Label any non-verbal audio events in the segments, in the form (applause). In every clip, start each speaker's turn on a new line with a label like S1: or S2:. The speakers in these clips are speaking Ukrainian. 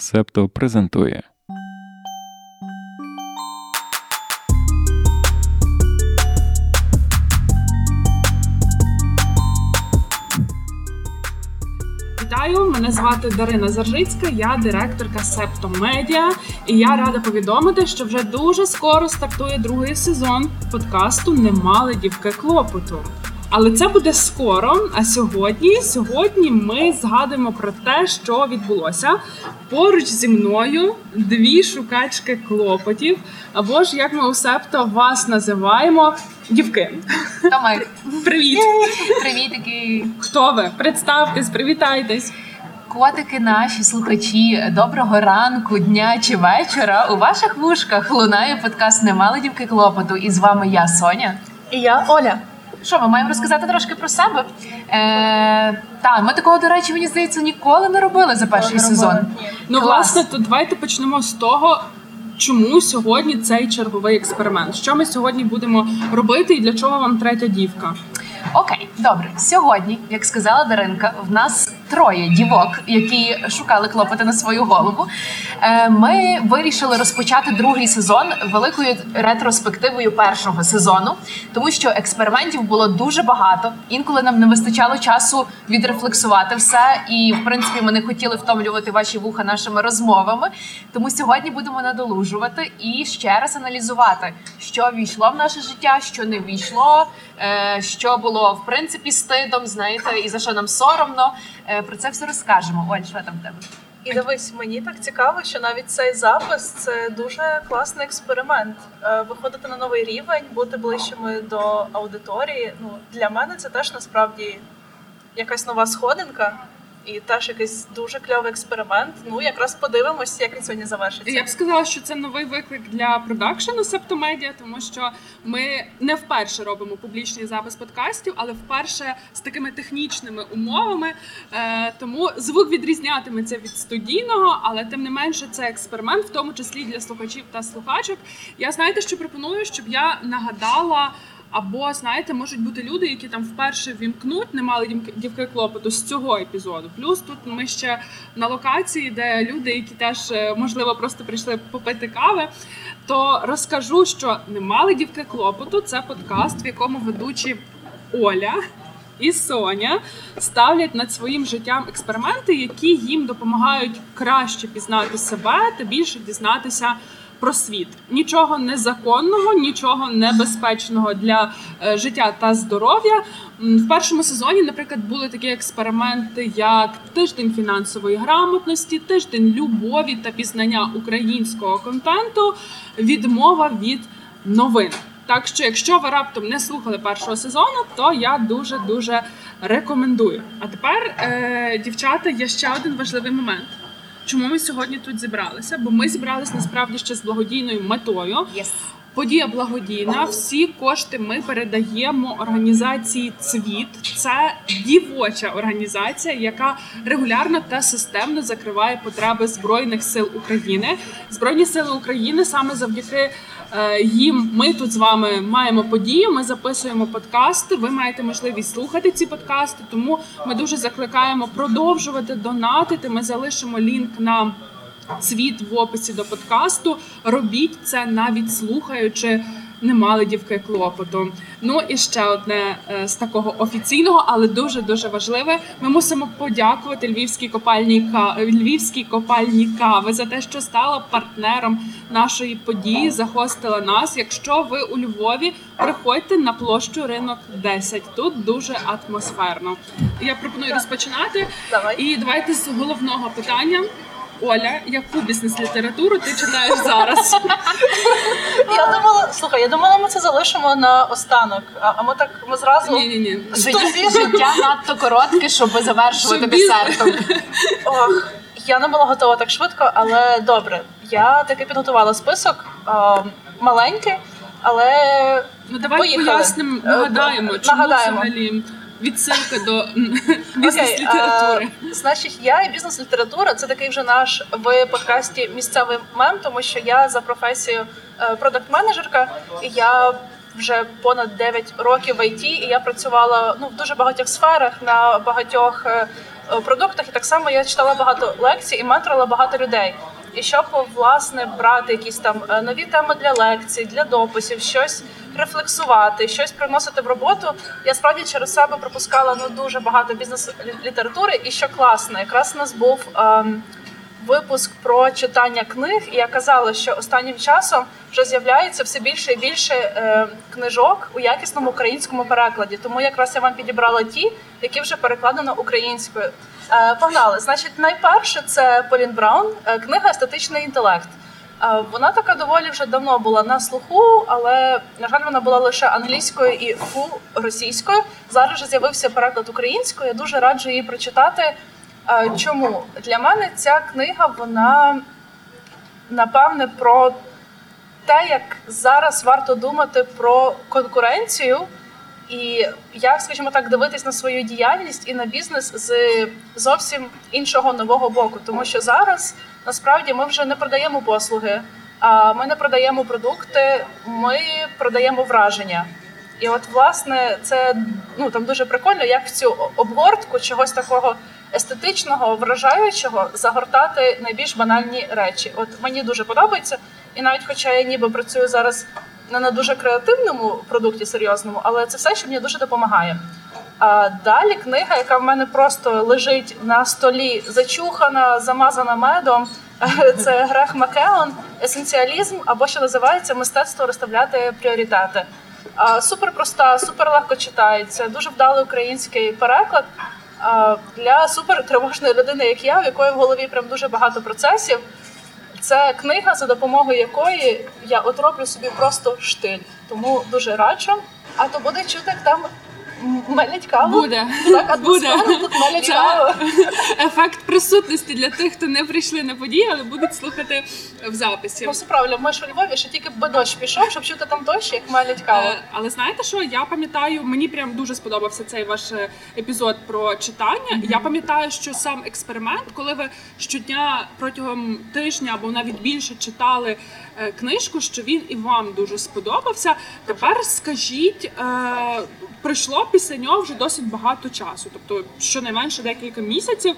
S1: Септо презентує.
S2: Мене звати Дарина Заржицька, я директорка Септо Медіа, і я рада повідомити, що вже дуже скоро стартує другий сезон подкасту Не мали дівки клопоту. Але це буде скоро. А сьогодні, сьогодні ми згадуємо про те, що відбулося поруч зі мною дві шукачки клопотів. Або ж як ми у Септо вас називаємо дівки.
S3: Томик, (laughs)
S2: Привіт!
S3: привітики!
S2: Хто ви? Представтесь, привітайтесь.
S3: Котики наші слухачі, доброго ранку, дня чи вечора. У ваших вушках лунає подкаст «Немали дівки клопоту. І з вами я, Соня.
S4: І я Оля.
S3: Що, ми маємо розказати трошки про себе? Е, так, ми такого, до речі, мені здається, ніколи не робили за перший сезон.
S2: Ну,
S3: Клас.
S2: власне, то давайте почнемо з того. Чому сьогодні цей черговий експеримент? Що ми сьогодні будемо робити, і для чого вам третя дівка?
S3: Окей, добре. Сьогодні, як сказала Даринка, в нас троє дівок, які шукали клопоти на свою голову. Е, Ми вирішили розпочати другий сезон великою ретроспективою першого сезону, тому що експериментів було дуже багато. Інколи нам не вистачало часу відрефлексувати все, і в принципі ми не хотіли втомлювати ваші вуха нашими розмовами. Тому сьогодні будемо надолужувати і ще раз аналізувати, що війшло в наше життя, що не війшло, е, що було в принципі стидом, знаєте, і за що нам соромно. Про це все розкажемо. Оль, що там в тебе?
S4: І дивись, мені так цікаво, що навіть цей запис це дуже класний експеримент. Е, Виходити на новий рівень, бути ближчими до аудиторії. Ну для мене це теж насправді якась нова сходинка. І теж якийсь дуже кльовий експеримент. Ну якраз подивимось, як він сьогодні завершиться.
S2: Я б сказала, що це новий виклик для продакшену Септомедіа, тому що ми не вперше робимо публічний запис подкастів, але вперше з такими технічними умовами. Е, тому звук відрізнятиметься від студійного, але тим не менше це експеримент, в тому числі для слухачів та слухачок. Я знаєте, що пропоную, щоб я нагадала. Або знаєте, можуть бути люди, які там вперше вімкнуть, не мали дівки клопоту з цього епізоду. Плюс тут ми ще на локації, де люди, які теж е, можливо просто прийшли попити кави. То розкажу, що не мали дівки клопоту. Це подкаст, в якому ведучі Оля і Соня ставлять над своїм життям експерименти, які їм допомагають краще пізнати себе та більше дізнатися про світ. Нічого незаконного, нічого небезпечного для е, життя та здоров'я. В першому сезоні, наприклад, були такі експерименти, як тиждень фінансової грамотності, тиждень любові та пізнання українського контенту, відмова від новин. Так що, якщо ви раптом не слухали першого сезону, то я дуже дуже рекомендую. А тепер, е, дівчата, є ще один важливий момент. Чому ми сьогодні тут зібралися? Бо ми зібралися насправді ще з благодійною метою.
S3: Yes.
S2: Подія благодійна. Всі кошти ми передаємо організації Цвіт. Це дівоча організація, яка регулярно та системно закриває потреби збройних сил України. Збройні сили України саме завдяки е, їм. Ми тут з вами маємо події. Ми записуємо подкасти. Ви маєте можливість слухати ці подкасти. Тому ми дуже закликаємо продовжувати донатити. Ми залишимо лінк на світ в описі до подкасту. Робіть це навіть слухаючи. Не мали дівки клопоту. Ну і ще одне е, з такого офіційного, але дуже дуже важливе. Ми мусимо подякувати львівській копальні львівській копальні кави за те, що стала партнером нашої події, захостила нас. Якщо ви у Львові, приходьте на площу ринок 10. Тут дуже атмосферно. Я пропоную розпочинати.
S4: Давай.
S2: І давайте з головного питання. Оля, яку бізнес-літературу ти читаєш зараз? (laughs)
S4: Я думала, слухай, я думала, ми це залишимо на останок. А, ми так ми зразу
S2: Ні, ні, ні.
S3: Життя, життя надто коротке, щоб завершувати
S2: Щоб
S3: десертом.
S4: ох, я не була готова так швидко, але добре. Я таки підготувала список а, маленький, але
S2: Ну давай
S4: Поїхали.
S2: пояснимо,
S4: Е,
S2: нагадаємо, чому
S4: нагадаємо.
S2: взагалі відсилка до (laughs) бізнес-літератури.
S4: а, значить, я і бізнес-література це такий вже наш в подкасті місцевий мем, тому що я за професією е, продакт-менеджерка, і я вже понад 9 років в ІТ, і я працювала ну в дуже багатьох сферах на багатьох. е, продуктах, і так само я читала багато лекцій і менторила багато людей. І щоб власне брати якісь там е, нові теми для лекцій, для дописів, щось рефлексувати, щось приносити в роботу. Я справді через себе пропускала ну дуже багато бізнес-літератури, і що класно, якраз у нас був. Ем, випуск про читання книг, і я казала, що останнім часом вже з'являється все більше і більше е, книжок у якісному українському перекладі. Тому якраз я вам підібрала ті, які вже перекладено українською. Е, Погнали. Значить, найперше це Полін Браун, е, книга Естетичний інтелект. Е, вона така доволі вже давно була на слуху, але на жаль, вона була лише англійською і фу російською. Зараз вже з'явився переклад українською. Я дуже раджу її прочитати. Чому для мене ця книга вона напевне про те, як зараз варто думати про конкуренцію, і як, скажімо так, дивитись на свою діяльність і на бізнес з зовсім іншого нового боку. Тому що зараз насправді ми вже не продаємо послуги, а ми не продаємо продукти, ми продаємо враження. І от, власне, це ну там дуже прикольно, як в цю обгортку чогось такого естетичного, вражаючого загортати найбільш банальні речі. От мені дуже подобається, і навіть, хоча я ніби працюю зараз не на дуже креативному продукті серйозному, але це все, що мені дуже допомагає. А далі книга, яка в мене просто лежить на столі, зачухана, замазана медом. (laughs) Це Грех Макеон, есенціалізм або що називається мистецтво розставляти пріоритети. Супер проста, супер легко читається, дуже вдалий український переклад для супер тривожної людини, як я, в якої в голові прям дуже багато процесів. Це книга, за допомогою якої я отроблю собі просто штиль. Тому дуже раджу. А то буде чути, як там мелять каву.
S2: Буде.
S4: Так, буде. тут мелять каву.
S2: Ефект присутності для тих, хто не прийшли на події, але будуть слухати в записі.
S4: Ну, все правильно, ми ж у Львові, що тільки би дощ пішов, щоб чути там дощ, як мелять каву. Е,
S2: але знаєте що? Я пам'ятаю, мені прям дуже сподобався цей ваш е, епізод про читання. Я пам'ятаю, що сам експеримент, коли ви щодня протягом тижня або навіть більше читали е, книжку, що він і вам дуже сподобався. Тепер скажіть, е, пройшло після нього вже досить багато часу, тобто щонайменше декілька місяців.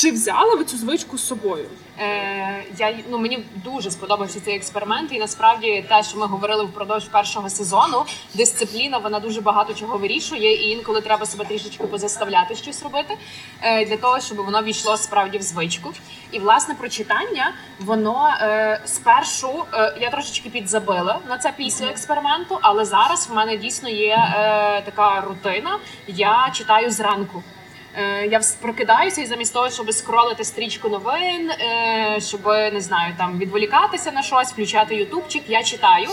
S2: Чи взяли ви цю звичку з собою?
S3: Е, Я ну мені дуже сподобався цей експеримент, і насправді те, що ми говорили впродовж першого сезону, дисципліна вона дуже багато чого вирішує, і інколи треба себе трішечки позаставляти щось робити е, для того, щоб воно війшло справді в звичку. І власне прочитання воно е, спершу е, я трошечки підзабила на це після експерименту, але зараз в мене дійсно є е, така рутина. Я читаю зранку. Е, я прокидаюся і замість того, щоб скролити стрічку новин, е, щоб не знаю, там відволікатися на щось, включати ютубчик, я читаю,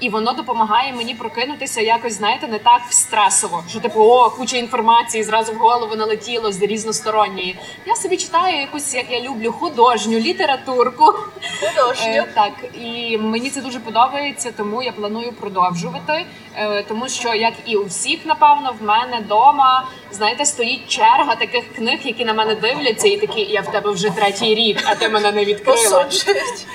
S3: і воно допомагає мені прокинутися якось, знаєте, не так стресово. Що типу, о, куча інформації зразу в голову налетіло з різносторонньої. Я собі читаю якусь, як я люблю, художню літературку.
S4: Художню. Е,
S3: так, і мені це дуже подобається, тому я планую продовжувати. Тому що, як і у всіх, напевно, в мене вдома, знаєте, стоїть черга таких книг, які на мене дивляться, і такі я в тебе вже третій рік, а ти мене не відкрила.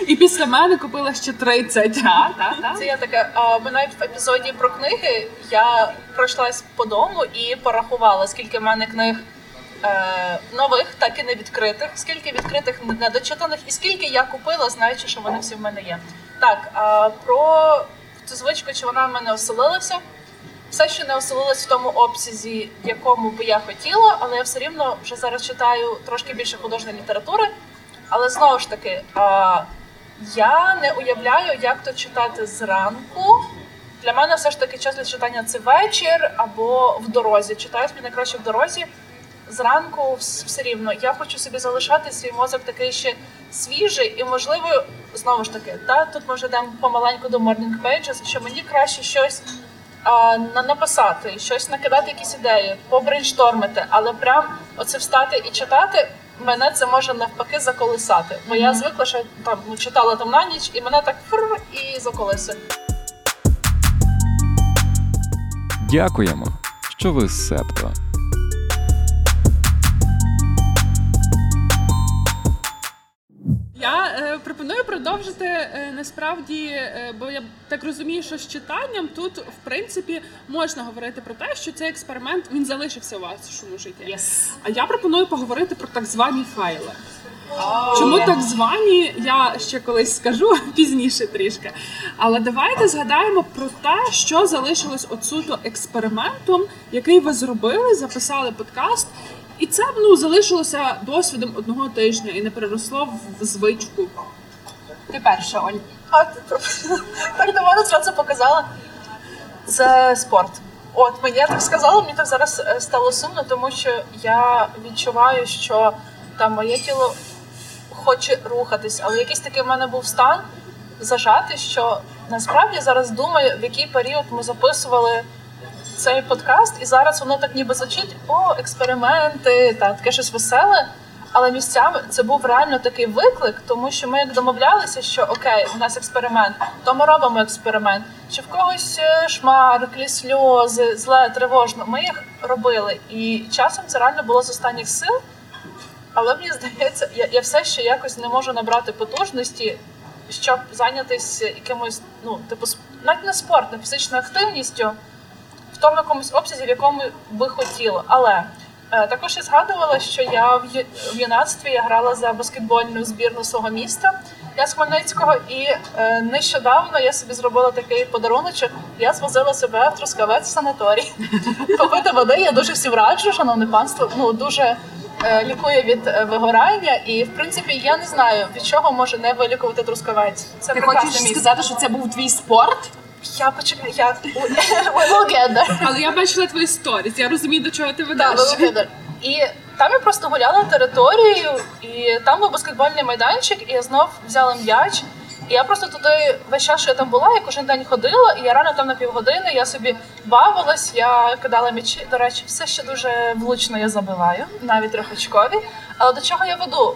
S2: І після мене купила ще 30. Так,
S4: так, так. Це я таке. Ми навіть в епізоді про книги я пройшлась по дому і порахувала, скільки в мене книг. Е, нових, так і не відкритих, скільки відкритих недочитаних, і скільки я купила, знаючи, що вони всі в мене є. Так, а про цю звичку, чи вона в мене оселилася? все ще не оселилось в тому обсязі, в якому би я хотіла, але я все рівно вже зараз читаю трошки більше художньої літератури. Але знову ж таки, я не уявляю, як то читати зранку. Для мене все ж таки час для читання це вечір або в дорозі. Читаю собі найкраще в дорозі. Зранку все рівно я хочу собі залишати свій мозок такий ще свіжий і, можливо, знову ж таки, та тут ми вже йдемо помаленьку до morning pages, що мені краще щось а, написати, щось накидати, якісь ідеї, побрейнштормити, але прям оце встати і читати. Мене це може навпаки заколисати. Бо я звикла, що там ну, читала там на ніч, і мене так фр і заколисує.
S1: Дякуємо, що ви з септо.
S2: Я е, пропоную продовжити е, насправді, е, бо я так розумію, що з читанням тут в принципі можна говорити про те, що цей експеримент він залишився у вашому житті.
S5: Yes.
S2: А я пропоную поговорити про так звані файли. Чому так звані, я ще колись скажу (laughs) пізніше трішки. Але давайте згадаємо про те, що залишилось от суто експериментом, який ви зробили, записали подкаст, і це ну залишилося досвідом одного тижня і не переросло в звичку.
S5: Ти перша, Оль.
S4: А ти (laughs) так зразу показала. Це спорт. От мені так сказала, мені так зараз е, стало сумно, тому що я відчуваю, що там моє тіло хоче рухатись, але якийсь такий в мене був стан зажати, що насправді зараз думаю, в який період ми записували цей подкаст, і зараз воно так ніби звучить: о, експерименти, та таке щось веселе. Але місцями це був реально такий виклик, тому що ми як домовлялися, що окей, у нас експеримент, то ми робимо експеримент. Чи в когось е, шмарклі, сльози, зле, тривожно. Ми їх робили, і часом це реально було з останніх сил. Але мені здається, я, я все ще якось не можу набрати потужності, щоб зайнятися якимось, ну, типу, навіть не спорт, не фізичною активністю в тому якомусь обсязі, в якому би хотіла. Але е, також я згадувала, що я в, юнацтві я грала за баскетбольну збірну свого міста. Я з Хмельницького, і е, нещодавно я собі зробила такий подаруночок. Я звозила себе в Трускавець в санаторій. (laughs) Попити води я дуже всім раджу, шановне панство. Ну дуже е, лікує від е, вигорання, і в принципі я не знаю від чого може не вилікувати Трускавець. Це
S5: Ти хочеш
S4: місце.
S5: сказати, що це був твій спорт?
S4: Я почекаю, я (laughs) we will get there.
S2: Але я бачила твої сторіс, я розумію, до чого ти
S4: Так,
S2: ведеш.
S4: великий І там я просто гуляла територією, і там був баскетбольний майданчик, і я знов взяла м'яч. І я просто туди весь час, що я там була, я кожен день ходила, і я рано там на півгодини, я собі бавилась, я кидала м'ячі. До речі, все ще дуже влучно я забиваю, навіть трьохочкові. Але до чого я веду?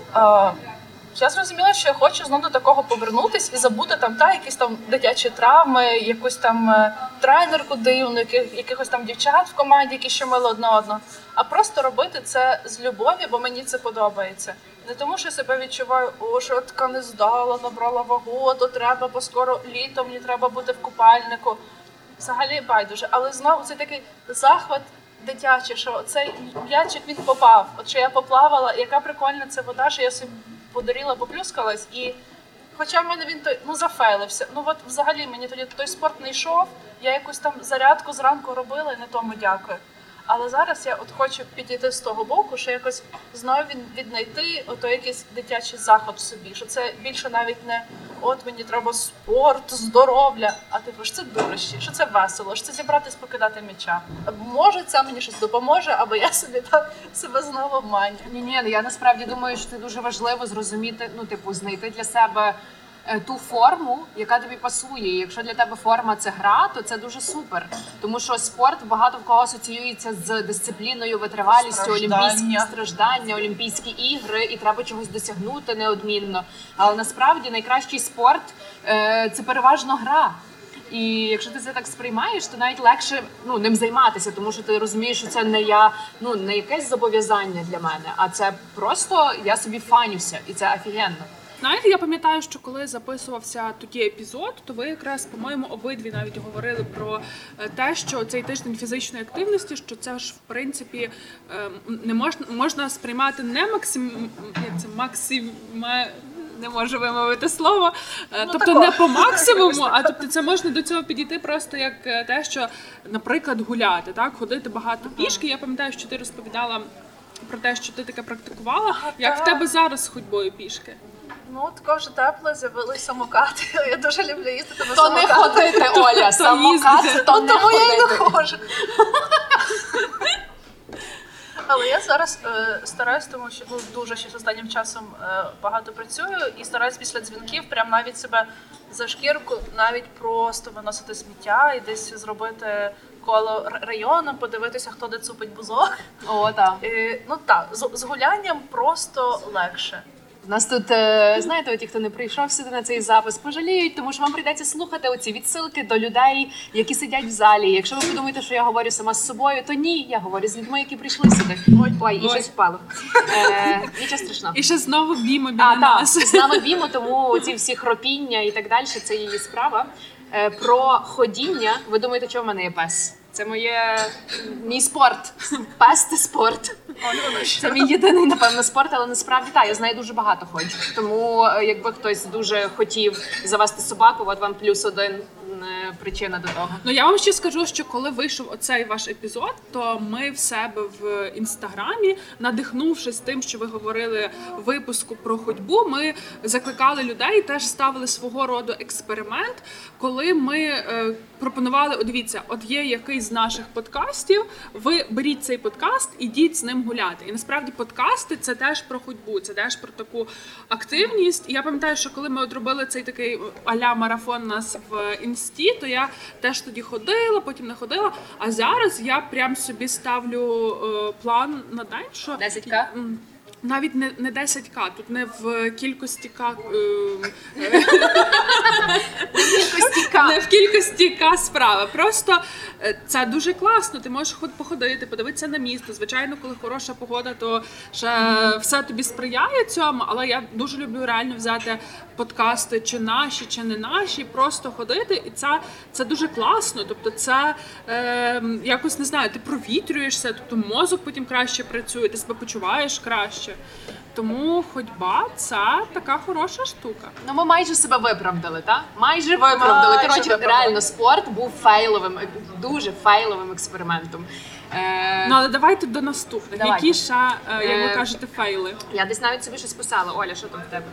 S4: Я зрозуміла, що я хочу знову до такого повернутись і забути там та якісь там дитячі травми, якусь там е, тренерку дивну, яких, якихось там дівчат в команді, які щемили одне одного, а просто робити це з любові, бо мені це подобається. Не тому, що я себе відчуваю, о, що я така не здала, набрала вагу, то треба, бо скоро літо мені треба бути в купальнику. Взагалі байдуже, але знову це такий захват дитячий, що цей м'ячик він попав. От що я поплавала, яка прикольна ця вода, що я собі подарила, поплюскалась, і хоча в мене він той ну зафейлився. Ну от взагалі мені тоді той спорт не йшов. Я якусь там зарядку зранку робила і на тому дякую. Але зараз я от хочу підійти з того боку, що якось знову він віднайти ото якийсь дитячий заход в собі. Що це більше навіть не от мені треба спорт, здоров'я, а типу ж це дурощі, що це весело, що це зібратись покидати м'яча. Може, це мені щось допоможе, або я собі так себе знову обманюю.
S5: Ні, ні, я насправді думаю, що це дуже важливо зрозуміти, ну, типу, знайти для себе ту форму, яка тобі пасує. І якщо для тебе форма це гра, то це дуже супер. Тому що спорт багато в кого асоціюється з дисципліною, витривалістю,
S4: Страждання.
S5: олімпійські страждання, Олімпійські ігри, і треба чогось досягнути неодмінно. Але насправді найкращий спорт е, це переважно гра. І якщо ти це так сприймаєш, то навіть легше ну ним займатися, тому що ти розумієш, що це не я, ну не якесь зобов'язання для мене, а це просто я собі фанюся, і це офігенно.
S2: Знаєте, я пам'ятаю, що коли записувався тоді епізод, то ви якраз, по-моєму, обидві навіть говорили про е, те, що цей тиждень фізичної активності, що це ж в принципі е, не можна можна сприймати не максим, як це максима. Не можу вимовити слово, Е,
S4: Ну,
S2: тобто
S4: тако.
S2: не по (laughs) максимуму, а тобто це можна до цього підійти просто як е, те, що, наприклад, гуляти, так ходити багато пішки. Я пам'ятаю, що ти розповідала про те, що ти таке практикувала. Як в тебе зараз з ходьбою пішки?
S4: Ну, тако вже тепло, з'явились самокати. (laughs) Я дуже люблю їздити на
S5: То не ходити, (laughs) Оля, самокат, то
S4: Ну,
S5: не
S4: тому я й не ходжу. (laughs) Але я зараз е, стараюсь, тому що ну, дуже ще з останнім часом е, багато працюю і стараюсь після дзвінків прям навіть себе за шкірку, навіть просто виносити сміття і десь зробити коло району, подивитися, хто де цупить бузок.
S5: О, так.
S4: Е, ну так, з, з гулянням просто легше.
S3: У нас тут, е, знаєте, ті, хто не прийшов сюди на цей запис, пожаліють, тому що вам прийдеться слухати оці відсилки до людей, які сидять в залі. Якщо ви подумаєте, що я говорю сама з собою, то ні, я говорю з людьми, які прийшли сюди. Ой, і
S2: Ой.
S3: щось впало. Е, нічого страшного.
S2: І ще знову б'ємо біля
S3: А, так,
S2: нас.
S3: з нами Бімо, тому ці всі хропіння і так далі, це її справа. Е, Про ходіння. Ви думаєте, що в мене є пес? Це моє мій спорт. Пес це спорт. Це мій єдиний, напевно, спорт, але насправді так, я з нею дуже багато хочу. Тому е, якби хтось дуже хотів завести собаку, от вам плюс один причина до того.
S2: Ну я вам ще скажу, що коли вийшов оцей ваш епізод, то ми в себе в інстаграмі, надихнувшись тим, що ви говорили в випуску про ходьбу, ми закликали людей, теж ставили свого роду експеримент, коли ми е, пропонували: о, дивіться, от є якийсь з наших подкастів. Ви беріть цей подкаст, ідіть з ним гуляти. І насправді подкасти це теж про ходьбу, це теж про таку активність. І я пам'ятаю, що коли ми от робили цей такий аля марафон нас в інсті, то я теж тоді ходила, потім не ходила. А зараз я прям собі ставлю е, план на день, що
S3: 10К?
S2: Навіть не, не 10к, тут не в кількості к, е, (laughs) не в кількості К справа. Просто е, це дуже класно. Ти можеш ход- походити, подивитися на місто. Звичайно, коли хороша погода, то ще все тобі сприяє цьому. Але я дуже люблю реально взяти подкасти, чи наші, чи не наші, просто ходити, і це, це дуже класно. Тобто, це е, якось не знаю, ти провітрюєшся, тобто мозок потім краще працює, ти себе почуваєш краще. Тому ходьба це така хороша штука.
S3: Ну, ми майже себе виправдали, так? Майже виправдали.
S4: Майже
S3: Коротше,
S4: виправдали.
S3: реально спорт був фейловим, дуже фейловим експериментом. Е,
S2: Ну але давайте до наступних.
S3: Давайте.
S2: Які ще, е, як ви
S3: Е,
S2: кажете, фейли?
S3: Я десь навіть собі щось писала. Оля, що там в тебе?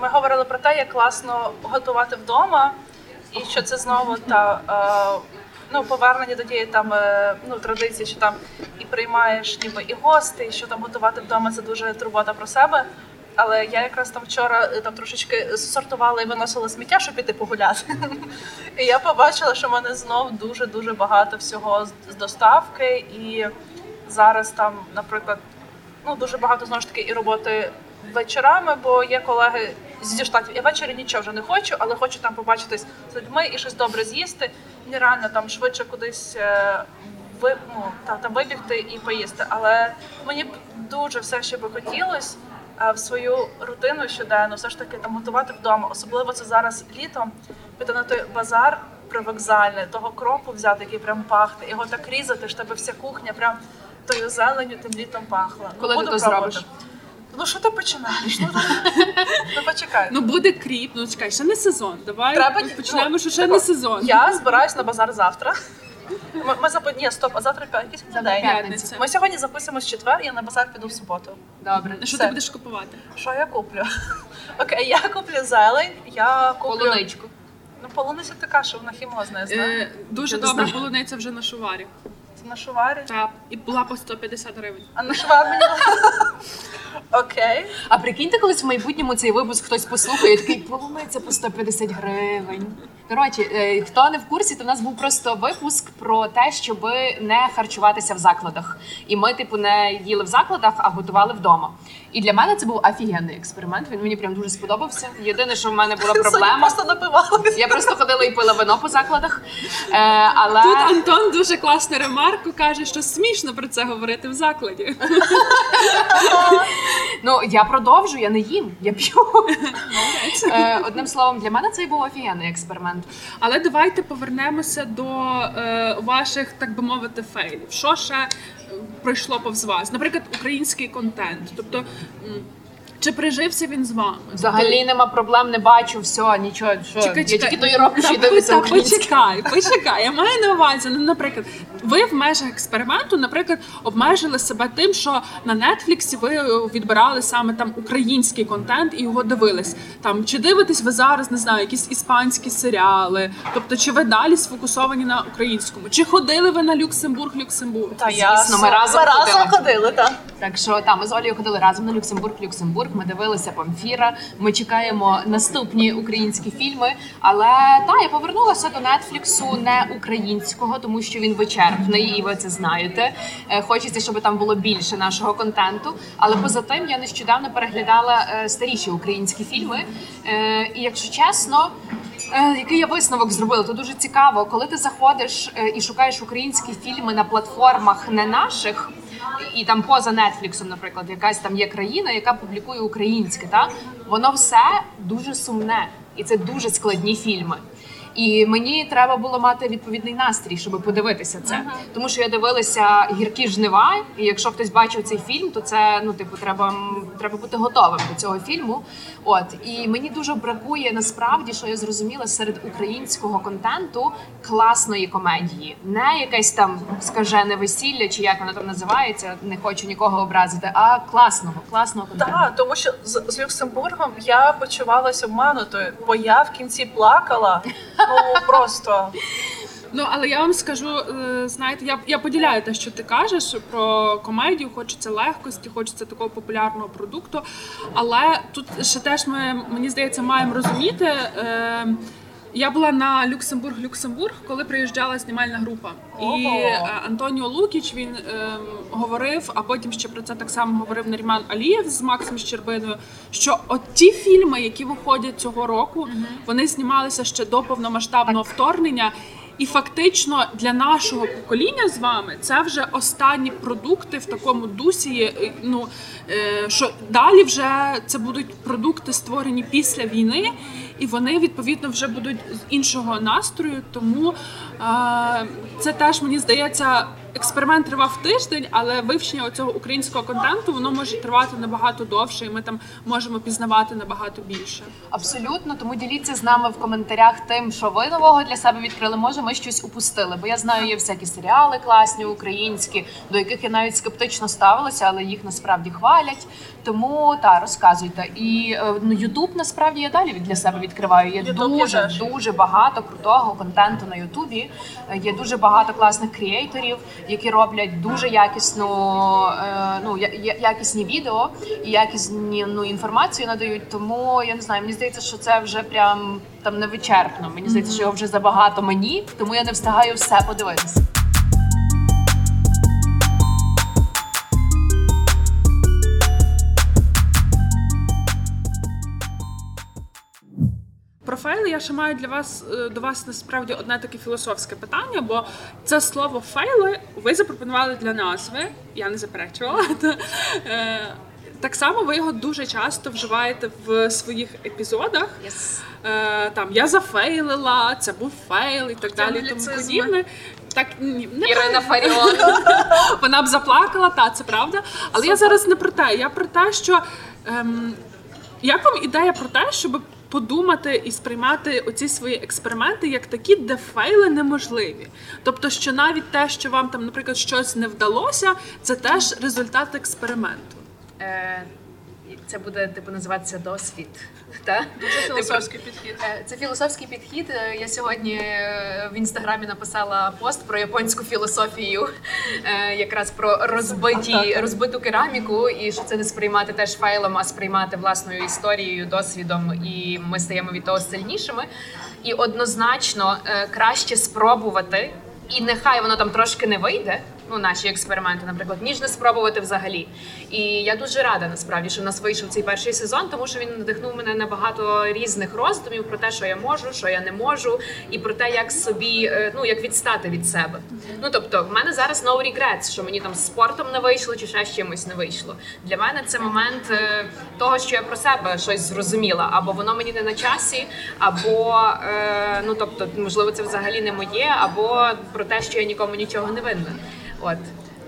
S4: Ми говорили про те, як класно готувати вдома, і що це знову та е, ну, повернення до тієї там е, ну, традиції, що там і приймаєш ніби і гостей, що там готувати вдома це дуже турбота про себе. Але я якраз там вчора е, там трошечки сортувала і виносила сміття, щоб піти погуляти. (laughs) І я побачила, що в мене знов дуже дуже багато всього з- доставки, і зараз там, наприклад, ну дуже багато знову ж таки і роботи вечорами, бо є колеги зі штатів. Я ввечері нічого вже не хочу, але хочу там побачитись з людьми і щось добре з'їсти. І реально там швидше кудись е, ви, ну, та, там вибігти і поїсти. Але мені б дуже все ще би хотілося е, в свою рутину щоденну, все ж таки там готувати вдома. Особливо це зараз літом, піти на той базар привокзальний, того кропу взяти, який прям пахне, його так різати, щоб вся кухня прям тою зеленю тим літом пахла.
S3: Коли ти
S4: Буду
S3: то
S4: пробувати.
S3: зробиш?
S4: Ну що ти починаєш? Ну, (laughs) ну почекай.
S2: Ну буде кріп, ну чекай, ще не сезон. Давай
S4: Треба
S2: почнемо,
S4: ну,
S2: що ще
S4: тако,
S2: не сезон.
S4: Я збираюсь на базар завтра. Ми, ми запи... Ні, стоп, а завтра п'я-
S3: Завтра
S4: день.
S3: п'ятниця.
S4: Ми сьогодні записуємось в четвер, я на базар піду в суботу.
S3: Добре.
S2: Що
S4: все.
S2: ти будеш купувати?
S4: Що я куплю? (laughs) Окей, я куплю зелень, я куплю.
S3: Полуничку.
S4: Ну, полуниця така, що вона хімозна, я знаю.
S2: Е, дуже
S3: Я не
S2: добра
S3: знаю.
S2: полуниця вже на шуварі.
S4: На шуварі.
S2: Та і була по 150 гривень.
S4: А на шувар мені. (laughs) Окей.
S3: А прикиньте, колись в майбутньому цей випуск хтось послухає, і такий полуниця по 150 гривень. Коротше, хто не в курсі, то в нас був просто випуск про те, щоб не харчуватися в закладах. І ми, типу, не їли в закладах, а готували вдома. І для мене це був офігенний експеримент. Він мені прям дуже сподобався. Єдине, що в мене була (laughs) проблема.
S4: просто напивалися.
S3: Я просто ходила і пила вино по закладах. Е, але
S2: Тут Антон дуже класну ремарку каже, що смішно про це говорити в закладі.
S3: ну я продовжу, я не їм, я п'ю. Е, одним словом, для мене це був офігенний експеримент.
S2: Але давайте повернемося до е, ваших, так би мовити, фейлів. Що ще е, пройшло повз вас? Наприклад, український контент. Тобто, чи прижився він з вами?
S3: Взагалі нема проблем, не бачу, все, нічого. Що
S2: Чекай,
S3: я
S2: чекай.
S3: тільки тої року що
S2: Та,
S3: дивлюся
S2: та. Почекай, почекай. Я маю на увазі. Ну, наприклад, ви в межах експерименту, наприклад, обмежили себе тим, що на Нетфліксі ви відбирали саме там український контент і його дивились. Там чи дивитесь ви зараз, не знаю, якісь іспанські серіали? Тобто, чи ви далі сфокусовані на українському? Чи ходили ви на Люксембург, Люксембург?
S4: Та я
S3: Звісно, ми разом
S4: ми разом
S3: ходили.
S4: ходили, так.
S3: Так що там ми з Олею ходили разом на Люксембург. Люксембург. Ми дивилися Памфіра. Ми чекаємо наступні українські фільми. Але та я повернулася до Нетфліксу не українського, тому що він вичерпний, і ви це знаєте. Е, Хочеться, щоб там було більше нашого контенту. Але поза тим я нещодавно переглядала е, старіші українські фільми. Е, І якщо чесно. Е, Який я висновок зробила? То дуже цікаво, коли ти заходиш е, і шукаєш українські фільми на платформах не наших, і там поза Нетфліксом, наприклад, якась там є країна, яка публікує українське, та воно все дуже сумне, і це дуже складні фільми. І мені треба було мати відповідний настрій, щоб подивитися це. Тому що я дивилася гіркі жнива, і якщо хтось бачив цей фільм, то це ну типу треба, треба бути готовим до цього фільму. От і мені дуже бракує насправді, що я зрозуміла серед українського контенту класної комедії, не якесь там скажене весілля, чи як воно там називається. Не хочу нікого образити, а класного, класного контенту.
S4: Так, тому що з, з Люксембургом я почувалася обманутою, бо я в кінці плакала. (laughs) Ну просто
S2: Ну але я вам скажу, е, знаєте, я я поділяю те, що ти кажеш про комедію. Хочеться легкості, хочеться такого популярного продукту. Але тут ще теж ми мені здається маємо розуміти. Е, я була на Люксембург Люксембург, коли приїжджала знімальна група, і е, Антоніо Лукіч він е, говорив, а потім ще про це так само говорив Наріман Алієв з Максом Щербиною. Що от ті фільми, які виходять цього року, вони знімалися ще до повномасштабного вторгнення. І фактично для нашого покоління з вами це вже останні продукти в такому дусі. е, Ну е, що далі вже це будуть продукти створені після війни, і вони відповідно вже будуть з іншого настрою. Тому е, це теж мені здається. Експеримент тривав тиждень, але вивчення цього українського контенту воно може тривати набагато довше, і ми там можемо пізнавати набагато більше.
S3: Абсолютно, тому діліться з нами в коментарях тим, що ви нового для себе відкрили. Може, ми щось упустили. Бо я знаю, є всякі серіали класні, українські, до яких я навіть скептично ставилася, але їх насправді хвалять. Тому та розказуйте. І е, ну, Ютуб насправді я далі для себе відкриваю. Є
S4: я
S3: дуже
S4: теж.
S3: дуже багато крутого контенту на Ютубі. Е, Є дуже багато класних креаторів, які роблять дуже якісну, е, ну якісні відео і якісні ну, інформацію надають. Тому я не знаю, мені здається, що це вже прям там невичерпно. Мені здається, що його вже забагато мені, тому я не встигаю все подивитися.
S2: Про фейли я ще маю для вас е, до вас насправді одне таке філософське питання, бо це слово фейли ви запропонували для назви, я не заперечувала. (laughs) Е, Так само ви його дуже часто вживаєте в своїх епізодах.
S3: Yes.
S2: Е, Там я зафейлила, це був фейл і так далі. і Тому
S4: англіцизми.
S2: подібне. Так ні, не
S3: Ірина Фаріон. (laughs)
S2: вона б заплакала, та це правда. Але я зараз не про те. Я про те, що ем, як вам ідея про те, щоб подумати і сприймати оці свої експерименти як такі, де фейли неможливі. Тобто, що навіть те, що вам там, наприклад, щось не вдалося, це теж результат експерименту.
S3: Е, Це буде типу називатися досвід. Та?
S4: дуже філософський підхід.
S3: Е, Це філософський підхід. Е, Я сьогодні е, в інстаграмі написала пост про японську філософію, якраз про розбиті розбиту кераміку, і що це не сприймати теж файлом, а сприймати власною історією, досвідом, і ми стаємо від того сильнішими. І однозначно краще спробувати, і нехай воно там трошки не вийде. Ну, наші експерименти, наприклад, ніж не спробувати взагалі. І я дуже рада насправді, що в нас вийшов цей перший сезон, тому що він надихнув мене на багато різних роздумів про те, що я можу, що я не можу, і про те, як собі е, ну як відстати від себе. Ну тобто, в мене зараз no regrets, що мені там з спортом не вийшло, чи ще з чимось не вийшло. Для мене це момент е, того, що я про себе щось зрозуміла, або воно мені не на часі, або е, ну тобто, можливо, це взагалі не моє, або про те, що я нікому нічого не винна. От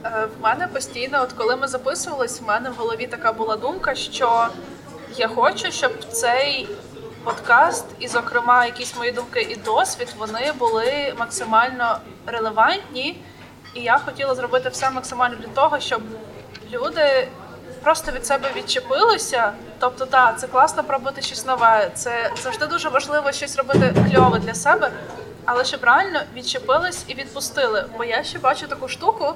S4: Е, В мене постійно, от коли ми записувались, в мене в голові така була думка, що я хочу, щоб цей подкаст, і, зокрема, якісь мої думки і досвід, вони були максимально релевантні. І я хотіла зробити все максимально для того, щоб люди просто від себе відчепилися. Тобто, так, це класно пробувати щось нове. Це завжди дуже важливо щось робити кльове для себе, але щоб реально відчепились і відпустили. Бо я ще бачу таку штуку.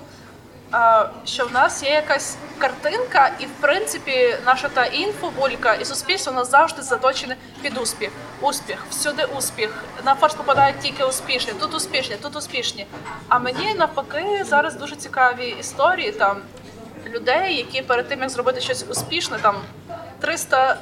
S4: що в нас є якась картинка, і в принципі наша та інфобулька і суспільство у нас завжди заточене під успіх. Успіх, всюди успіх. На фарш попадають тільки успішні, тут успішні, тут успішні. А мені навпаки зараз дуже цікаві історії там людей, які перед тим як зробити щось успішне, там 300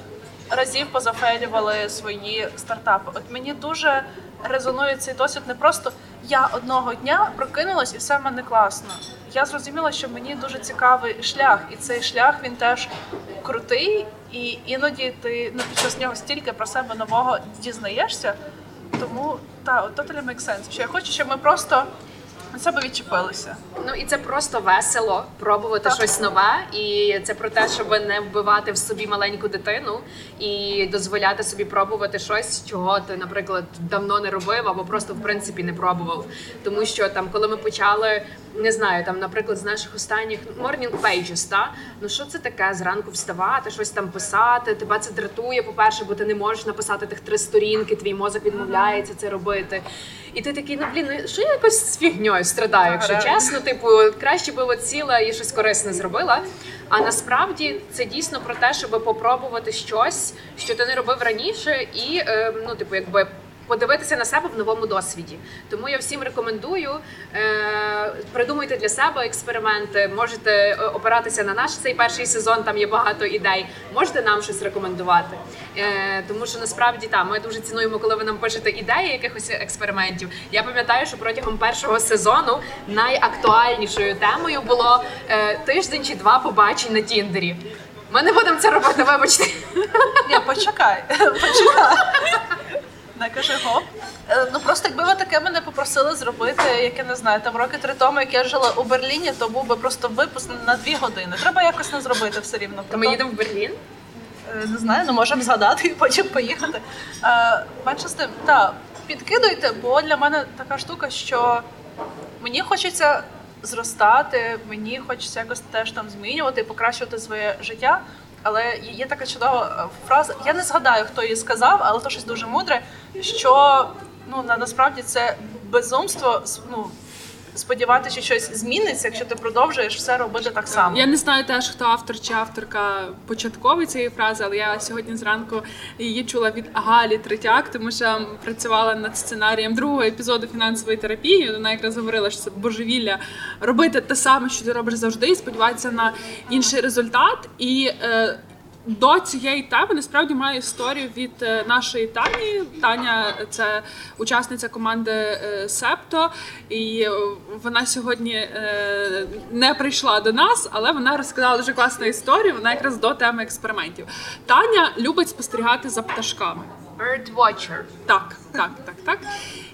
S4: разів позафейлювали свої стартапи. От мені дуже резонує цей досвід не просто я одного дня прокинулась і все в мене класно. Я зрозуміла, що мені дуже цікавий шлях, і цей шлях він теж крутий, і іноді ти ну, під час нього стільки про себе нового дізнаєшся. Тому так, totally makes sense. Що я хочу, щоб ми просто на себе відчепилися.
S3: Ну і це просто весело пробувати
S4: Так.
S3: щось нове, і це про те, щоб не вбивати в собі маленьку дитину і дозволяти собі пробувати щось, чого ти, наприклад, давно не робив або просто в принципі не пробував. Тому що там, коли ми почали, не знаю, там, наприклад, з наших останніх morning pages, та ну що це таке? Зранку вставати, щось там писати. Тебе це дратує. По перше, бо ти не можеш написати тих три сторінки, твій мозок відмовляється це робити. І ти такий, ну блін, ну що я якось з фігньою страдаю, якщо чесно. Типу, краще би от сіла і щось корисне зробила. А насправді це дійсно про те, щоб попробувати щось, що ти не робив раніше, і е, ну, типу, якби. Подивитися на себе в новому досвіді, тому я всім рекомендую е, придумайте для себе експерименти. Можете е, опиратися на наш цей перший сезон. Там є багато ідей. Можете нам щось рекомендувати. Е, тому що насправді там ми дуже цінуємо, коли ви нам пишете ідеї якихось експериментів. Я пам'ятаю, що протягом першого сезону найактуальнішою темою було е, тиждень чи два побачень на Тіндері. Ми не будемо це робити, вибачте.
S4: Ні, почекай, почекай. Не кажи гоп. Е, Ну просто якби ви таке мене попросили зробити, як я не знаю, там роки три тому, як я жила у Берліні, то був би просто випуск на дві години. Треба якось не зробити все рівно.
S3: То ми їдемо в Берлін.
S4: Е, Не знаю, ну можемо згадати і потім поїхати. Е, Менше з тим, так, підкидуйте, бо для мене така штука, що мені хочеться зростати, мені хочеться якось теж там змінювати, покращувати своє життя. Але є така чудова е, фраза. Я не згадаю, хто її сказав, але то щось дуже мудре. Що ну на насправді це безумство ну, сподіватися, що щось зміниться, якщо ти продовжуєш все робити так само.
S2: Я не знаю теж, хто автор чи авторка початкової цієї фрази, але я сьогодні зранку її чула від Галі Третяк, тому що працювала над сценарієм другого епізоду фінансової терапії. Вона якраз говорила, що це божевілля робити те саме, що ти робиш завжди, і сподіватися на інший результат. І е, до цієї теми насправді має історію від е, нашої Тані. Таня це учасниця команди е, Септо, і е, вона сьогодні не прийшла до нас, але вона розказала дуже класну історію. Вона якраз до теми експериментів. Таня любить спостерігати за пташками.
S3: Birdwatcher.
S2: Так, так, так, так.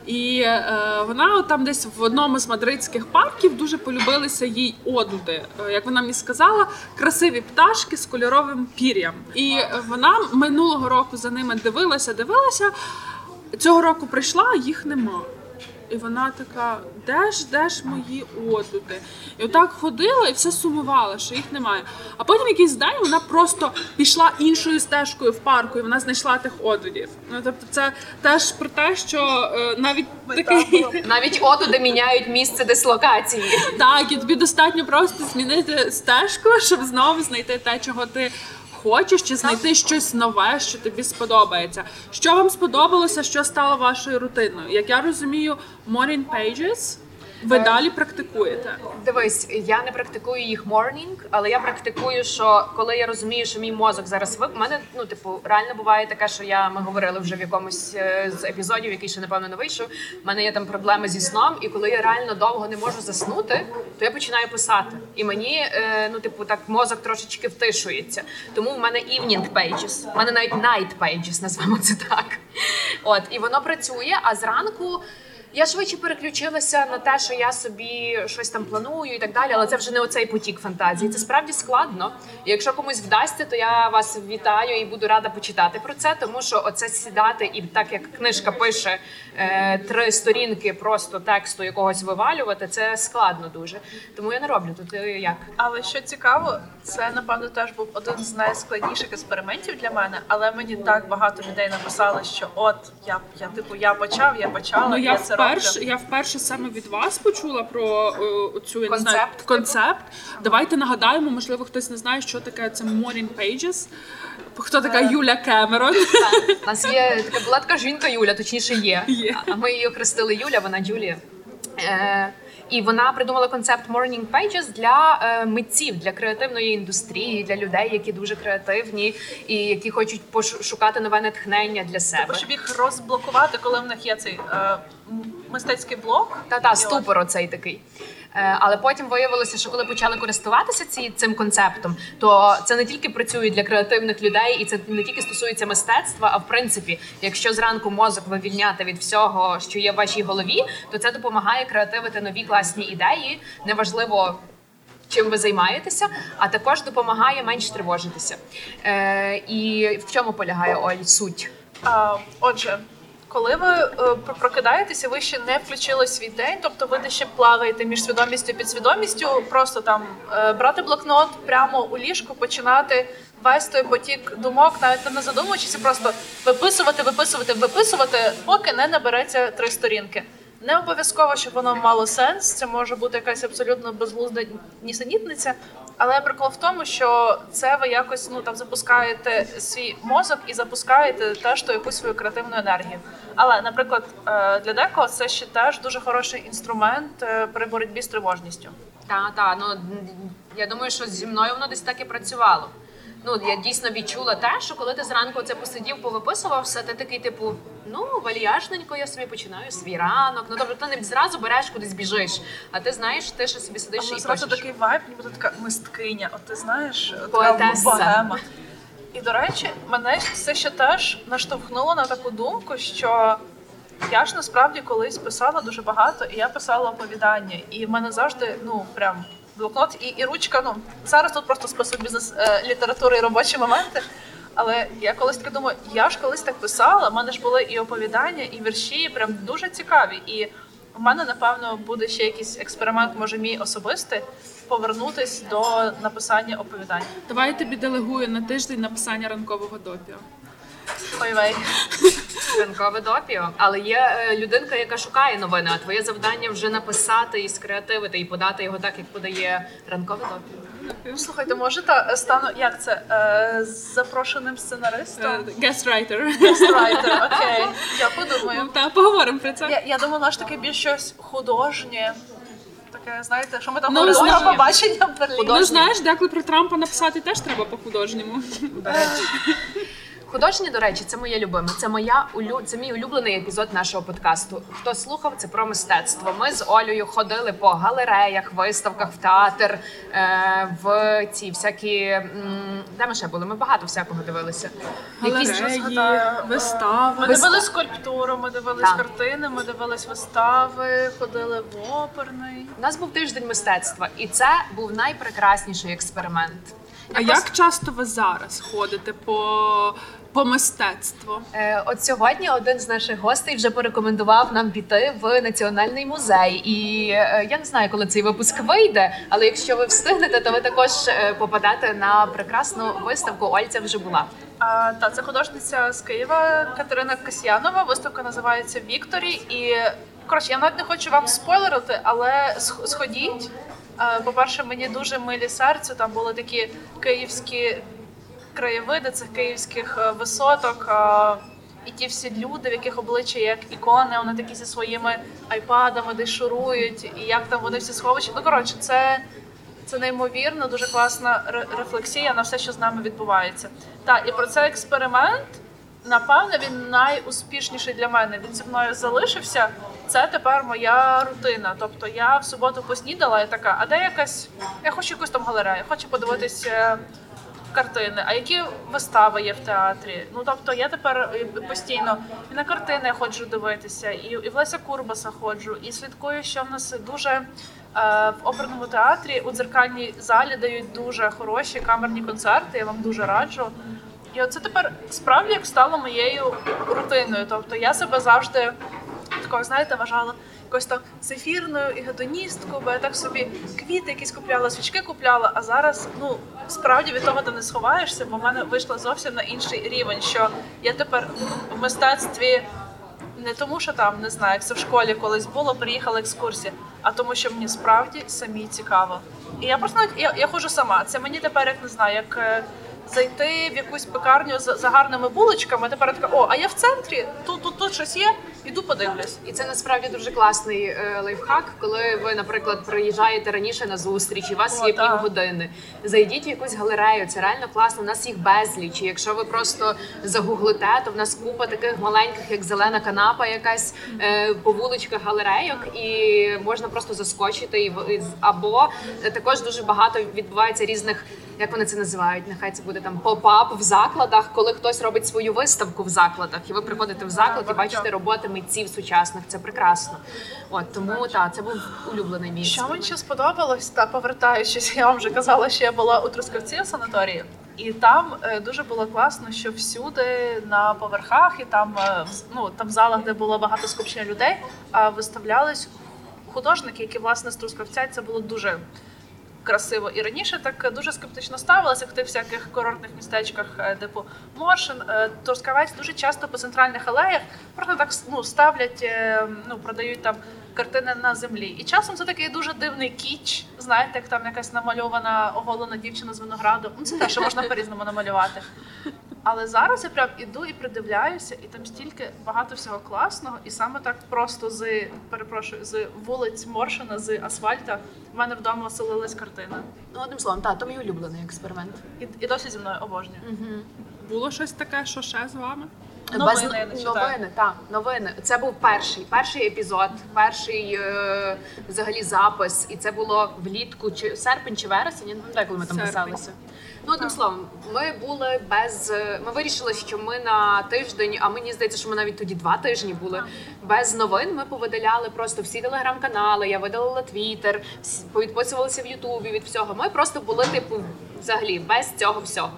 S2: І е, вона там десь в одному з мадридських парків дуже полюбилися їй одуди. Е, Як вона мені сказала, красиві пташки з кольоровим пір'ям. І вона минулого року за ними дивилася, дивилася. Цього року прийшла, їх нема. І вона така: де ж, де ж мої одуди? І отак ходила і все сумувала, що їх немає. А потім якийсь день вона просто пішла іншою стежкою в парку, і вона знайшла тих одудів. Ну тобто, це теж про те, що е, навіть такий
S3: Навіть отуди міняють місце дислокації.
S2: так, і тобі достатньо просто змінити стежку, щоб знову знайти те, чого ти. Хочеш чи знайти щось нове, що тобі сподобається. Що вам сподобалося, що стало вашою рутиною? Як я розумію, morning pages ви далі практикуєте.
S3: Дивись, я не практикую їх морнінг, але я практикую, що коли я розумію, що мій мозок зараз вип... У мене ну типу реально буває таке, що я ми говорили вже в якомусь е, з епізодів, який ще напевно не вийшов. У мене є там проблеми зі сном, і коли я реально довго не можу заснути, то я починаю писати. І мені е, ну типу так мозок трошечки втишується. Тому в мене evening pages, в мене навіть night pages, назвемо це так. От і воно працює. А зранку. Я швидше переключилася на те, що я собі щось там планую і так далі, але це вже не оцей потік фантазії. Це справді складно. І якщо комусь вдасться, то я вас вітаю і буду рада почитати про це, тому що оце сідати і так як книжка пише е, три сторінки просто тексту якогось вивалювати, це складно дуже. Тому я не роблю. Тут е, як?
S4: Але що цікаво, це напевно теж був один з найскладніших експериментів для мене. Але мені так багато людей написали, що от я, я типу я почав, я почала,
S2: Ну
S4: я,
S2: я
S4: це роблю.
S2: Вперше, я вперше саме від вас почула про е, цю я не знаю,
S3: Концепт,
S2: концепт. Давайте нагадаємо, можливо, хтось не знає, що таке це Morning Pages. Хто така
S3: Е.
S2: Юля Кемерон?
S3: У нас є така була така жінка Юля, точніше є. (laughs)
S2: Є.
S3: А ми її охрестили Юля, вона Джулія. Е, і вона придумала концепт Morning Pages для е, митців, для креативної індустрії, для людей, які дуже креативні і які хочуть пошукати нове натхнення для себе.
S4: Бо щоб їх розблокувати, коли в них є цей е, мистецький блок.
S3: Та та ступор оцей такий. Е, Але потім виявилося, що коли почали користуватися ці, цим концептом, то це не тільки працює для креативних людей, і це не тільки стосується мистецтва, а в принципі, якщо зранку мозок вивільняти від всього, що є в вашій голові, то це допомагає креативити нові класні ідеї. Неважливо. Чим ви займаєтеся, а також допомагає менш тривожитися. Е, і в чому полягає Оль суть?
S4: А, отже, коли ви е, прокидаєтеся, ви ще не включили свій день, тобто ви ще плаваєте між свідомістю і підсвідомістю, просто там е, брати блокнот прямо у ліжку, починати весь той потік думок, навіть не задумуючись, просто виписувати, виписувати, виписувати, поки не набереться три сторінки. Не обов'язково, щоб воно мало сенс. Це може бути якась абсолютно безглузда нісенітниця. Але прикол в тому, що це ви якось ну там запускаєте свій мозок і запускаєте теж ту якусь свою креативну енергію. Але, наприклад, е, для декого це ще теж дуже хороший інструмент е, при боротьбі з тривожністю.
S3: Так, так, ну я думаю, що зі мною воно десь так і працювало. Ну, я дійсно відчула те, що коли ти зранку це посидів, повиписував все, ти такий, типу, ну, вальяжненько, я собі починаю свій ранок. Ну, тобто ти не зразу береш кудись біжиш, а ти знаєш, ти ще собі сидиш
S4: Але
S3: і
S4: зразу
S3: пишеш.
S4: такий вайб, ніби така мисткиня. От ти знаєш, така богема. І до речі, мене це ще теж наштовхнуло на таку думку, що я ж насправді колись писала дуже багато, і я писала оповідання. І в мене завжди, ну прям блокнот і, і ручка. Ну зараз тут просто список бізнес е, літератури і робочі моменти. Але я колись таки думаю, я ж колись так писала. в мене ж були і оповідання, і вірші, прям дуже цікаві. І в мене напевно буде ще якийсь експеримент, може мій особистий, повернутись до написання оповідань.
S2: Давай я тобі делегую на тиждень написання ранкового допіо.
S4: Ой вей.
S3: Ранкове допіо. Але є е, людинка, яка шукає новини, а твоє завдання вже написати і скреативити, і подати його так, як подає ранкове допіо.
S4: Ну, Слухайте, може та стану як це е, запрошеним сценаристом?
S2: Guest writer.
S4: Гестрайтер, окей. Я подумаю.
S2: Та поговоримо про це.
S4: Я, я думала ж таки більш щось художнє. Таке, знаєте, що ми там
S2: Ну,
S4: говорили про побачення в Берліні.
S2: Ну знаєш, деколи про Трампа написати теж треба по-художньому.
S3: До речі. Художні, до речі, це моє любиме. Це моя улю... це мій улюблений епізод нашого подкасту. Хто слухав, це про мистецтво. Ми з Олею ходили по галереях, виставках, в театр, е, в ці всякі. Де ми ще були? Ми багато всякого дивилися. Якісь
S2: Галереї, вистави.
S4: Ми дивились скульптуру, ми дивились
S3: Так.
S4: картини, ми дивились вистави, ходили в оперний.
S3: У нас був тиждень мистецтва, і це був найпрекрасніший експеримент.
S2: А як часто ви зараз ходите по, по мистецтву?
S3: Е, От сьогодні один з наших гостей вже порекомендував нам піти в національний музей. І е, я не знаю, коли цей випуск вийде, але якщо ви встигнете, то ви також е, попадете на прекрасну виставку. Ольця вже була.
S4: А, та це художниця з Києва Катерина Касьянова. Виставка називається Вікторі. І коротше, я навіть не хочу вам спойлерити, але сх- сходіть. По-перше, мені дуже милі серцю. Там були такі київські краєвиди цих київських е, висоток. І ті всі люди, в яких обличчя як ікони, вони такі зі своїми айпадами десь шурують, і як там вони всі сховищі. Ну коротше, це це неймовірно, дуже класна рефлексія на все, що з нами відбувається. Так, і про цей експеримент, напевне, він найуспішніший для мене. Він зі мною залишився. Це тепер моя рутина. Тобто я в суботу поснідала і така, а де якась. Я хочу якусь там галерею, хочу подивитися картини, а які вистави є в театрі. Ну тобто я тепер е, постійно і на картини ходжу дивитися, і, і в Леся Курбаса ходжу, і слідкую, що в нас дуже е, в оперному театрі у дзеркальній залі дають дуже хороші камерні концерти. Я вам дуже раджу. І оце тепер справді як стало моєю рутиною. Тобто я себе завжди такою, знаєте, вважала якось там зефірною і гедоністкою, бо я так собі квіти якісь купляла, свічки купляла. А зараз, ну справді від того ти не сховаєшся, бо в мене вийшло зовсім на інший рівень. Що я тепер в мистецтві Не тому, що там не знаю, як це в школі колись було, приїхала екскурсія, а тому, що мені справді самі цікаво. І я просто я, я ходжу сама. Це мені тепер як не знаю, як е, зайти в якусь пекарню за, гарними булочками. Тепер така, о, а я в центрі, тут тут, тут щось є, іду подивлюсь.
S3: І це насправді дуже класний е, лайфхак, коли ви, наприклад, приїжджаєте раніше на зустріч, і у вас
S4: О,
S3: є
S4: так.
S3: півгодини. Зайдіть в якусь галерею, це реально класно. У нас їх безліч. І якщо ви просто загуглите, то в нас купа таких маленьких, як зелена канапа, якась е, по вуличках галерейок, і можна просто заскочити. І або також дуже багато відбувається різних. Як вони це називають? Нехай це буде там pop-up в закладах, коли хтось робить свою виставку в закладах, і ви приходите в заклад і бачите роботи митців сучасних. Це прекрасно. От тому та це був улюблений мій
S4: Що мені ще сподобалось, та повертаючись, я вам вже казала, що я була у Трускавці у санаторії, і там е, дуже було класно, що всюди на поверхах і там, е, в ну там в залах, де було багато скупчення людей, виставлялись художники, які власне з Трускавця, це було дуже. Красиво і раніше так дуже скептично ставилася в тих всяких курортних містечках, е, типу Моршин, Торскавець, дуже часто по центральних алеях просто так ну, ставлять, е, ну продають там картини на землі. І часом це такий дуже дивний кіч. Знаєте, як там якась намальована оголена дівчина з винограду. Ну це те, що можна по-різному намалювати. Але зараз я прям іду і придивляюся, і там стільки багато всього класного, і саме так просто з перепрошую з вулиць Моршина, з асфальта в мене вдома оселилась картина.
S3: Ну одним словом, та то мій улюблений експеримент.
S4: І, і досі зі мною обожнюю.
S2: Було щось таке, що ще з вами?
S4: Новини
S3: Без-
S4: я не
S3: новини, так, новини. Це був перший, перший епізод, перший е, взагалі запис, і це було влітку чи серпень чи вересень. Я не пам'ятаю, коли ми там
S2: Серпень.
S3: писалися. Ну, одним словом, ми були без. е, Ми вирішили, що ми на тиждень, а мені здається, що ми навіть тоді два тижні були без новин. Ми повидаляли просто всі телеграм-канали. Я видалила твіттер, всі- повідписувалися в Ютубі від всього. Ми просто були, типу, взагалі без цього всього.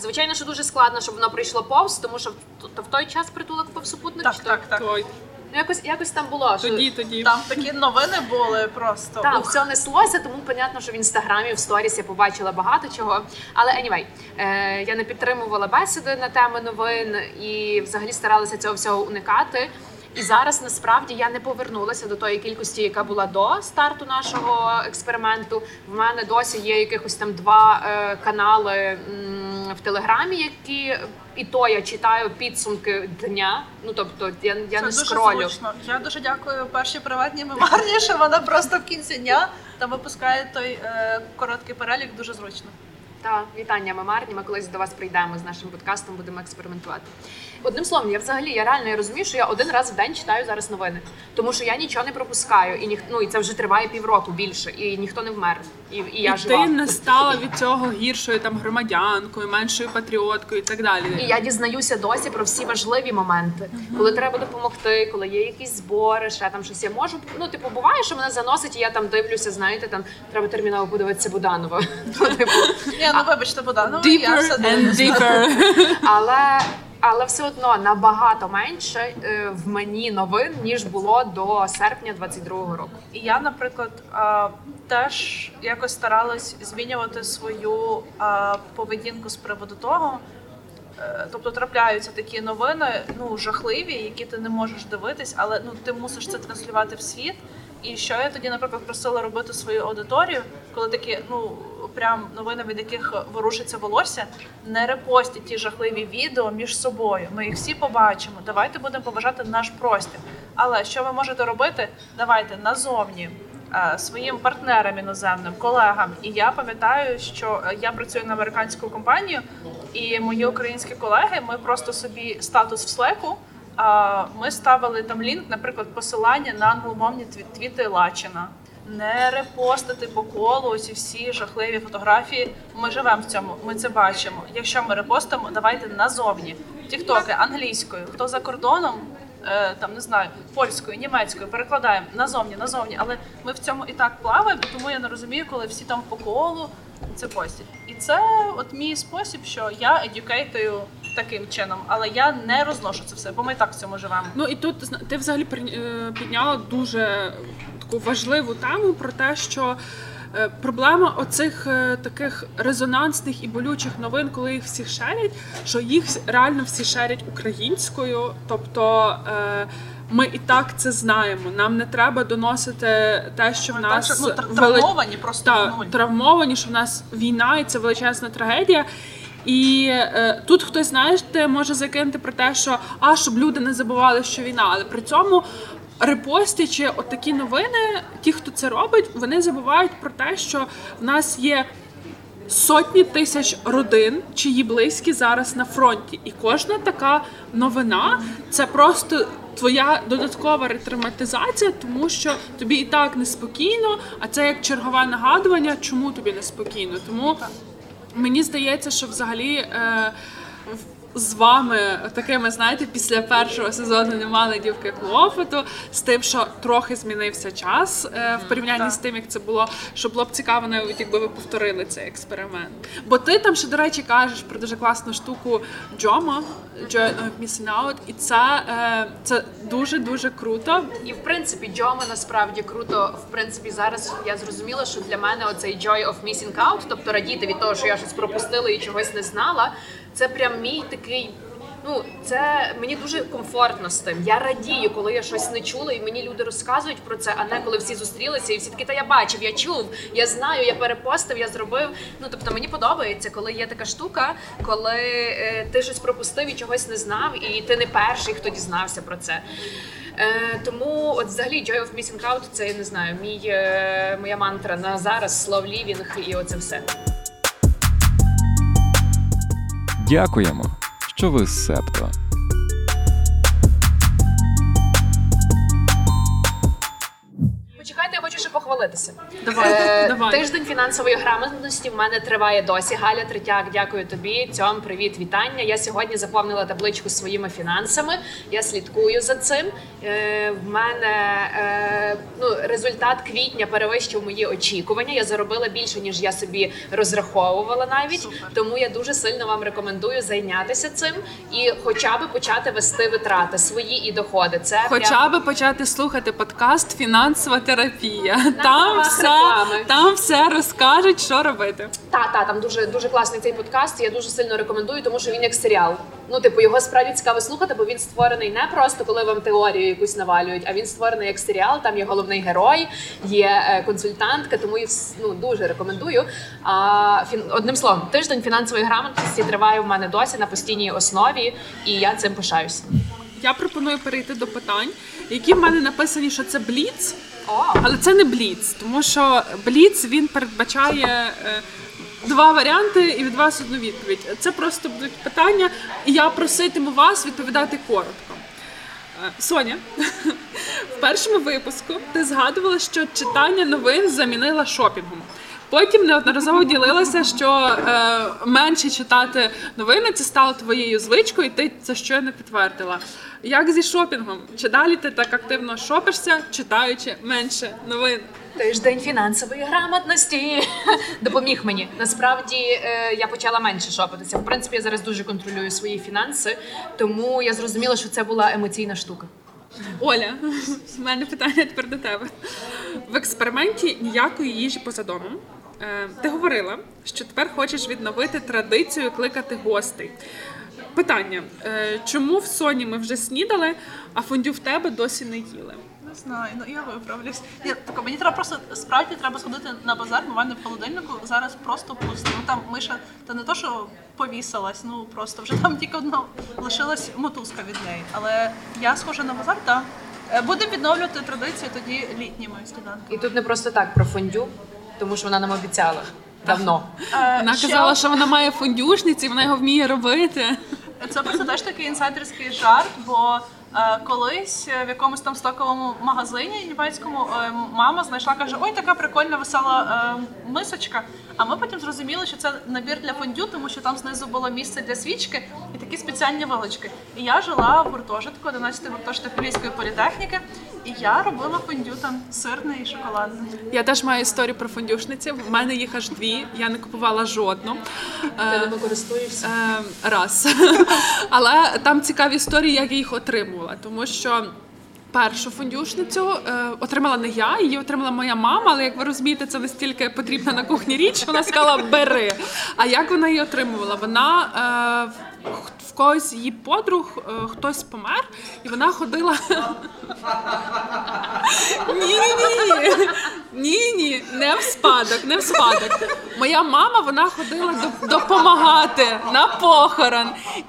S3: Звичайно, що дуже складно, щоб воно прийшло повз, тому що в, то в той час притулок був супутник.
S4: Так,
S3: чи
S4: так, так.
S2: Той.
S3: Ну, якось якось там було. що-
S2: Тоді, тоді.
S4: Там такі новини були просто.
S3: там все неслося, тому понятно, що в інстаграмі, в сторіс я побачила багато чого. Але anyway, е, я не підтримувала бесіди на теми новин і взагалі старалася цього всього уникати. І зараз насправді я не повернулася до тої кількості, яка була до старту нашого експерименту. В мене досі є якихось там два е, канали м, в телеграмі, які і то я читаю підсумки дня. Ну тобто я, я
S4: Це
S3: не
S4: дуже
S3: скролю.
S4: зручно. Я дуже дякую першій приватній мемарні, що вона просто в кінці дня там випускає той е, короткий перелік, дуже зручно.
S3: Та вітання мемарні. Ми колись до вас прийдемо з нашим подкастом, будемо експериментувати. Одним словом, я взагалі я реально я розумію, що я один раз в день читаю зараз новини, тому що я нічого не пропускаю, і ніх, ну, і це вже триває півроку більше, і ніхто не вмер. І, і я
S2: і
S3: жива.
S2: ти не (laughs) стала від цього гіршою там громадянкою, меншою патріоткою і так далі.
S3: І я дізнаюся досі про всі важливі моменти, коли треба допомогти, коли є якісь збори, ще там щось. Я можу ну, типу, буває, що мене заносить, і я там дивлюся, знаєте, там треба терміново подивитися Буданова. (laughs) Ну, типу,
S4: ну вибачте, ну я все
S2: deeper.
S3: але, але все одно набагато менше е, в мені новин ніж було до серпня 22-го року.
S4: І я, наприклад, а, теж якось старалась змінювати свою а, поведінку з приводу того. Е, Тобто трапляються такі новини, ну жахливі, які ти не можеш дивитись, але ну ти мусиш це транслювати в світ. І що я тоді, наприклад, просила робити свою аудиторію, коли такі ну прям новини, від яких ворушиться волосся, не репостіть ті жахливі відео між собою. Ми їх всі побачимо. Давайте будемо поважати наш простір. Але що ви можете робити? Давайте назовні е, своїм партнерам іноземним, колегам. І я пам'ятаю, що е, я працюю на американську компанію, і мої українські колеги, ми просто собі статус в Slack, а, Ми ставили там лінк, наприклад, посилання на англомовні тві- твіти Лачина. Не репостити по колу ці всі жахливі фотографії. Ми живемо в цьому, ми це бачимо. Якщо ми репостимо, давайте назовні. Тіктоки англійською, хто за кордоном, е, там не знаю, польською, німецькою перекладаємо назовні, назовні. Але ми в цьому і так плаваємо, тому я не розумію, коли всі там по колу це постять. І це от мій спосіб, що я едюкейтую таким чином, але я не розношу це все, бо ми так в цьому живемо.
S2: Ну і тут ти взагалі е, підняла дуже таку важливу тему про те, що е, проблема оцих е, таких резонансних і болючих новин, коли їх всі шерять, що їх реально всі шерять українською, тобто. е, ми і так це знаємо. Нам не треба доносити те, що в
S4: Так,
S2: нас
S4: що, ну,
S2: вели-
S4: травмовані просто
S2: та, травмовані, що в нас війна і це величезна трагедія. І е, тут хтось знаєте, може закинути про те, що а щоб люди не забували, що війна, але при цьому. Репостячи отакі новини, ті, хто це робить, вони забувають про те, що в нас є сотні тисяч родин, чиї близькі зараз на фронті, і кожна така новина це просто твоя додаткова ретравматизація, тому що тобі і так неспокійно, а це як чергове нагадування, чому тобі неспокійно. Тому мені здається, що взагалі. Е, з вами такими, знаєте, після першого сезону не мали дівки клопоту, з тим, що трохи змінився час е, в порівнянні з тим, як це було, що було б цікаво, навіть якби ви повторили цей експеримент. Бо ти там ще, до речі, кажеш про дуже класну штуку Джома, Joy of Missing Out, і це, е, це дуже дуже круто.
S3: І в принципі, Джома насправді круто. В принципі, зараз я зрозуміла, що для мене оцей joy of missing out, тобто радіти від того, що я щось пропустила і чогось не знала. Це прям мій такий. Ну, це мені дуже комфортно з тим. Я радію, коли я щось не чула, і мені люди розказують про це, а не коли всі зустрілися, і всі такі, та я бачив, я чув, я знаю, я перепостив, я зробив. Ну тобто мені подобається, коли є така штука, коли е, ти щось пропустив і чогось не знав, і ти не перший, хто дізнався про це. Е, тому, от взагалі, Joy of Missing Out це я не знаю, мій е, моя мантра на зараз, слов лівінг і оце все.
S1: Дякуємо, що ви з Септо.
S3: Почекайте, ще похвалитися.
S2: Давай,
S3: Е,
S2: давай.
S3: Тиждень фінансової грамотності в мене триває досі. Галя Третяк, дякую тобі. Цьом, привіт, вітання. Я сьогодні заповнила табличку з своїми фінансами. Я слідкую за цим. Е, в мене е, ну, результат квітня перевищив мої очікування. Я заробила більше, ніж я собі розраховувала навіть.
S4: Супер.
S3: Тому я дуже сильно вам рекомендую зайнятися цим і хоча б почати вести витрати свої і доходи. Це прям-
S2: Хоча би почати слухати подкаст Фінансова терапія. Там
S3: правах
S2: все,
S3: реклами.
S2: там все розкажуть, що робити.
S3: Та, та, там дуже дуже класний цей подкаст. Я дуже сильно рекомендую, тому що він як серіал. Ну, типу, його справді цікаво слухати, бо він створений не просто коли вам теорію якусь навалюють, а він створений як серіал. Там є головний герой, є е, консультантка, тому я ну, дуже рекомендую. А, фін... Одним словом, тиждень фінансової грамотності триває в мене досі на постійній основі, і я цим пишаюся.
S2: Я пропоную перейти до питань, які в мене написані, що це бліц, але це не бліц, тому що бліц він передбачає. е, Два варіанти і від вас одну відповідь. Це просто будуть питання, і я проситиму вас відповідати коротко. Е, Соня, (laughs) в першому випуску ти згадувала, що читання новин замінила шопінгом. Потім неодноразово ділилася, що е, менше читати новини це стало твоєю звичкою, і ти це щойно підтвердила. Як зі шопінгом? Чи далі ти так активно шопишся, читаючи менше новин?
S3: Тиждень фінансової грамотності (laughs) допоміг мені. Насправді е, я почала менше шопитися. В принципі, я зараз дуже контролюю свої фінанси, тому я зрозуміла, що це була емоційна штука.
S2: Оля, (laughs) в мене питання тепер до тебе. В експерименті ніякої їжі поза домом. Е, Ти говорила, що тепер хочеш відновити традицію кликати гостей. Питання: е, чому в Соні ми вже снідали, а фондю в тебе досі не їли?
S4: Не знаю, ну я виправлюсь. Ні, тако, мені треба просто справді треба сходити на базар, бо в мене в холодильнику зараз просто пусто. Ну там миша, та не то, що повісилась, ну просто вже там тільки одна лишилась мотузка від неї. Але я схожа на базар, так. Е, Будемо відновлювати традицію тоді літніми сніданками.
S3: І тут не просто так про фондю, тому що вона нам обіцяла давно.
S2: Вона
S4: ще
S2: казала, що вона має фондюшниці, вона його вміє робити.
S4: Це просто теж такий інсайдерський жарт, бо колись е, в якомусь там стоковому магазині німецькому е, мама знайшла, каже: Ой, така прикольна весела е, мисочка. А ми потім зрозуміли, що це набір для фондю, тому що там знизу було місце для свічки і такі спеціальні вилочки. І я жила в гуртожитку, 11-й гуртожиток Львівської політехніки, і я робила фондю там сирне і шоколадне.
S2: Я теж маю історію про фондюшниці. В мене їх аж дві. Я не купувала жодну.
S3: Ти
S2: Е,
S3: ними користуєшся?
S2: Е, раз. (laughs) Але там цікаві історії, як я їх отримувала, тому що. Першу фондюшницю е, отримала не я, її отримала моя мама, але як ви розумієте, це настільки потрібна на кухні річ, вона сказала бери. А як вона її отримувала? Вона в когось її подруг е, хтось помер, і вона ходила. Ні, ні, ні. Не в спадок, не в спадок. Моя мама вона ходила допомагати на похорон.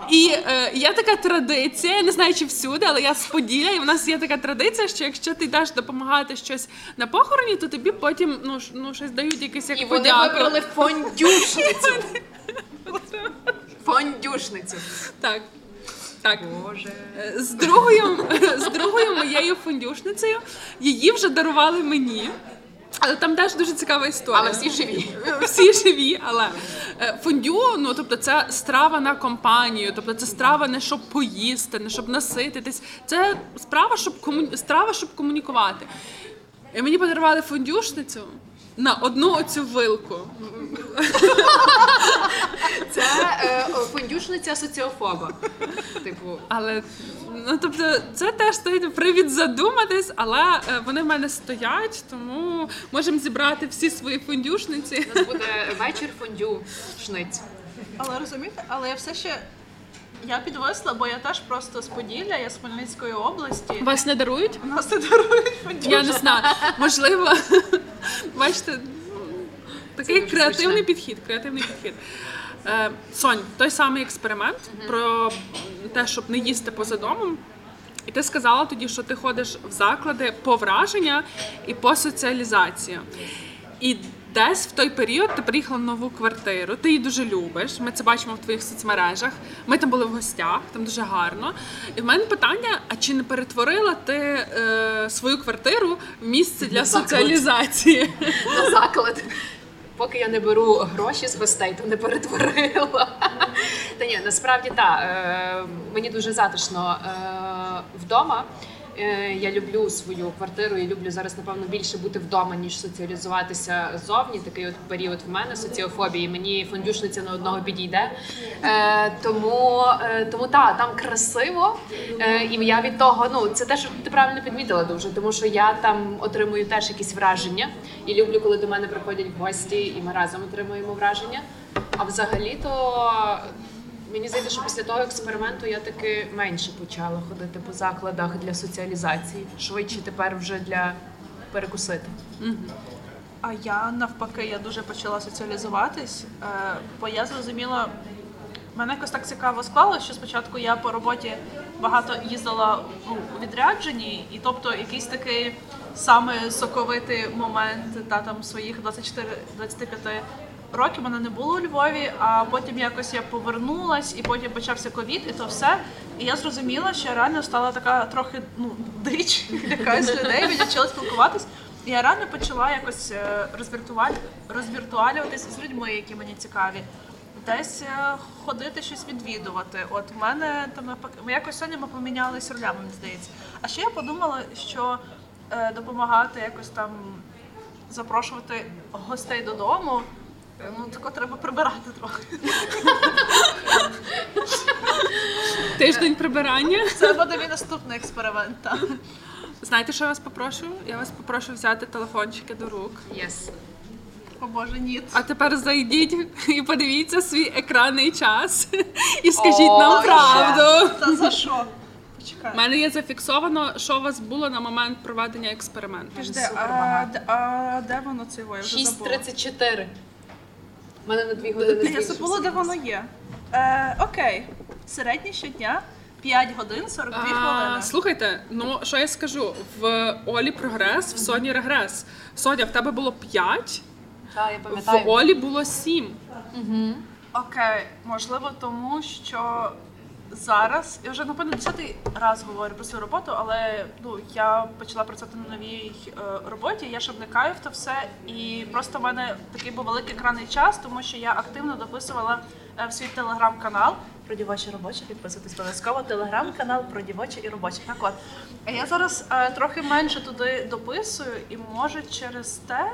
S2: І е, є така традиція, я не знаю, чи всюди, але я з Поділля, і в нас є така традиція, що якщо ти йдеш допомагати щось на похороні, то тобі потім ну, ну щось дають якесь як
S3: І вони
S2: подяку.
S3: вибрали фондюшницю. (laughs) Фондюшницю.
S2: Так. Так.
S3: Боже.
S2: Е, З другою, з другою моєю фондюшницею її вже дарували мені. Але там теж дуже цікава історія.
S3: Але всі живі.
S2: Всі живі, але е, фондю, ну тобто це страва на компанію, тобто це страва не щоб поїсти, не щоб насититись. Це справа, щоб кому... страва, щоб комунікувати. І мені подарували фондюшницю на одну оцю вилку.
S3: Це е, фондюшниця соціофоба. Типу,
S2: Але ну тобто, це теж стоїть привід задуматись, але е, вони в мене стоять, тому можемо зібрати всі свої фондюшниці.
S3: у нас буде вечір фондюшниць.
S4: Але розумієте, але я все ще я підвисла, бо я теж просто з Поділля, я з Хмельницької області.
S2: Вас не дарують?
S4: Нас не дарують.
S2: Я не знаю. Можливо, бачите, ну, такий креативний підхід. Креативний підхід. Е, Сонь, той самий експеримент про те, щоб не їсти поза домом. І ти сказала тоді, що ти ходиш в заклади по враження і по соціалізацію. І десь в той період ти приїхала в нову квартиру, ти її дуже любиш. Ми це бачимо в твоїх соцмережах. Ми там були в гостях, там дуже гарно. І в мене питання: а чи не перетворила ти е, свою квартиру в місце для соціалізації? (laughs)
S3: на заклад. Поки я не беру гроші з гостей, то не перетворила. Та ні, насправді так. Е, мені дуже затишно е, вдома. Е, я люблю свою квартиру і люблю зараз, напевно, більше бути вдома, ніж соціалізуватися зовні. Такий от період в мене соціофобії. Мені фондюшниця на одного підійде. Е, тому е, тому так, там красиво. І я від того, ну це те, що ти правильно підмітила дуже, тому що я там отримую теж якісь враження. І люблю, коли до мене приходять гості, і ми разом отримуємо враження. А взагалі то. Мені здається, що після того експерименту я таки менше почала ходити по закладах для соціалізації. Швидше тепер вже для перекусити.
S4: А я навпаки, я дуже почала соціалізуватись, е, бо я зрозуміла, мене якось так цікаво склалося, що спочатку я по роботі багато їздила у відрядженні, і тобто якийсь такий саме соковитий момент та там своїх 24-25 років мене не було у Львові, а потім якось я повернулась, і потім почався ковід, і то все. І я зрозуміла, що я реально стала така трохи ну, дич, (laughs) якась людей, мені почала спілкуватись. І я реально почала якось е, розвіртуалюватися з людьми, які мені цікаві. Десь е, ходити щось відвідувати. От в мене там ми якось сьогодні ми помінялись ролями, мені здається. А ще я подумала, що е, допомагати якось там запрошувати гостей додому. Ну, тако треба прибирати трохи.
S2: Тиждень прибирання.
S4: Це буде мій наступний експеримент. Так.
S2: Знаєте, що я вас попрошу? Я вас попрошу взяти телефончики до рук.
S3: Yes.
S4: О Боже, ні.
S2: А тепер зайдіть і подивіться свій екранний час і скажіть
S3: О,
S2: нам правду.
S4: Та за що?
S2: У мене є зафіксовано, що у вас було на момент проведення експерименту.
S4: Підожди, а, де- а де воно це? Я вже забула.
S3: 6.34. У мене на дві години.
S4: Я забула, де воно є. Е, окей. Середнє щодня 5 годин 42 хвилини.
S2: слухайте, ну що я скажу? В Олі прогрес, в Соні регрес. Соня, в тебе було 5,
S3: Так, я
S2: в
S3: пам'ятаю.
S2: Олі було 7.
S4: Окей, можливо, тому що зараз я вже напевно десятий раз говорю про свою роботу, але ну я почала працювати на новій е, роботі. Я ще вникаю в це все, і просто в мене такий був великий екранний час, тому що я активно дописувала е, в свій телеграм-канал. Про дівочі робочі підписуйтесь обов'язково. Телеграм-канал про дівочі і робочі. Так от я зараз е, трохи менше туди дописую, і може через те.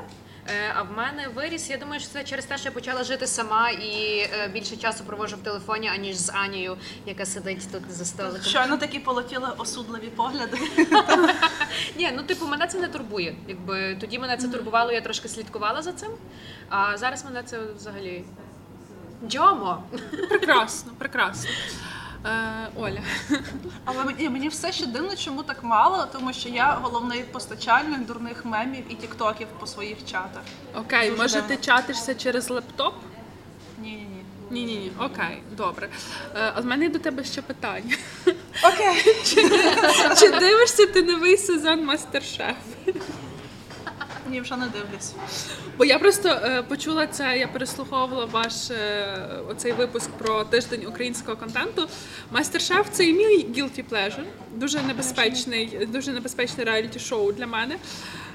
S3: Е, А в мене виріс. Я думаю, що це через те, що я почала жити сама і е, більше часу проводжу в телефоні, аніж з Анією, яка сидить тут за столиком.
S4: Щойно такі полетіли осудливі погляди. (laughs)
S3: Ні, ну типу, мене це не турбує. Якби тоді мене це турбувало, я трошки слідкувала за цим. А зараз мене це взагалі Джомо.
S2: Прекрасно, прекрасно. Е, Оля.
S4: Але мені, мені все ще дивно, чому так мало, тому що я головний постачальник дурних мемів і тіктоків по своїх чатах.
S2: Окей,
S4: Дуже
S2: може ти чатишся через лептоп?
S4: Ні, ні, ні.
S2: Ні, ні, ні. Окей, добре. Е, А в мене до тебе ще питання.
S4: Окей.
S2: Чи дивишся ти новий сезон Мастер-Шеф?
S4: Ні, вже не дивлюсь.
S2: Бо я просто е, почула це, я переслуховувала ваш е, оцей випуск про тиждень українського контенту. Мастер-шеф це і мій guilty pleasure. Дуже небезпечний, дуже небезпечне реаліті-шоу для мене.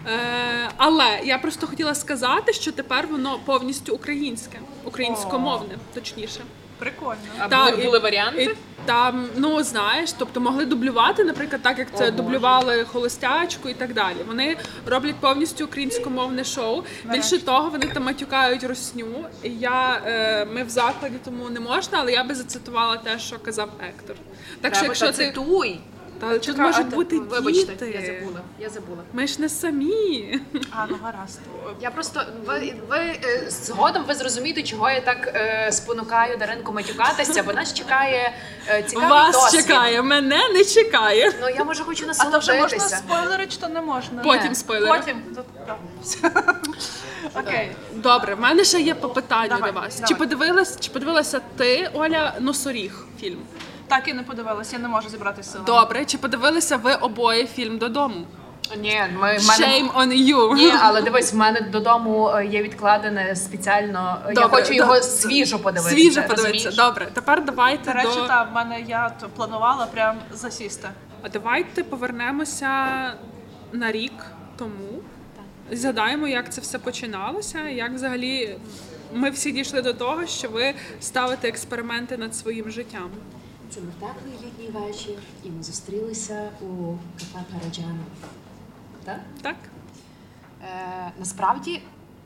S2: Е, але я просто хотіла сказати, що тепер воно повністю українське, українськомовне, точніше.
S4: Прикольно.
S3: А
S2: Так,
S3: були,
S2: і-
S3: були варіанти?
S2: І там, ну знаєш, тобто могли дублювати, наприклад, так як це
S3: О,
S2: дублювали холостячку і так далі. Вони роблять повністю українськомовне шоу. Більше того, вони там матюкають росню. І я е, ми в закладі, тому не можна, але я би зацитувала те, що казав Ектор. Так що, якщо
S3: та
S2: ти
S3: цитуй.
S2: Та тут
S3: Чекай,
S2: можуть
S3: а ти-
S2: бути
S3: Вибачте,
S2: діти.
S3: я забула. Я забула.
S2: Ми ж не самі.
S4: А, ну гаразд.
S3: Я просто ви, ви е, згодом ви зрозумієте, чого я так е, спонукаю Даринку матюкатися, бо нас чекає е, цікавий
S2: Вас
S3: досвід.
S2: чекає, мене не чекає.
S3: Ну я може хочу
S4: А то вже можна
S3: насолодитися.
S4: спойлери, чи то не можна?
S2: Потім спойлери.
S4: Потім. Тут- (laughs) Окей.
S2: Добре, в мене ще є попитання
S4: Давай,
S2: до вас.
S4: давай.
S2: Чи подивилась, чи подивилася ти, Оля, носоріг фільм?
S4: Так і не подивилась, я не можу зібрати сили.
S2: Добре, чи подивилися ви обоє фільм додому?
S3: Ні, ми в мене
S2: Shame on you.
S3: ні, але дивись, в мене додому е, є відкладене спеціально. я
S2: Добре,
S3: хочу його
S2: да.
S3: свіжо подивитися.
S2: Свіже подивитися.
S3: розумієш?
S2: Добре, тепер давайте
S4: До речі,
S2: до...
S4: та в мене я то планувала прям засісти.
S2: А давайте повернемося на рік тому. Згадаємо, як це все починалося, як взагалі ми всі дійшли до того, що ви ставите експерименти над своїм життям.
S6: Це був теплий літній вечір, і ми зустрілися у кафе Параджано. Так?
S2: Так?
S3: Е, насправді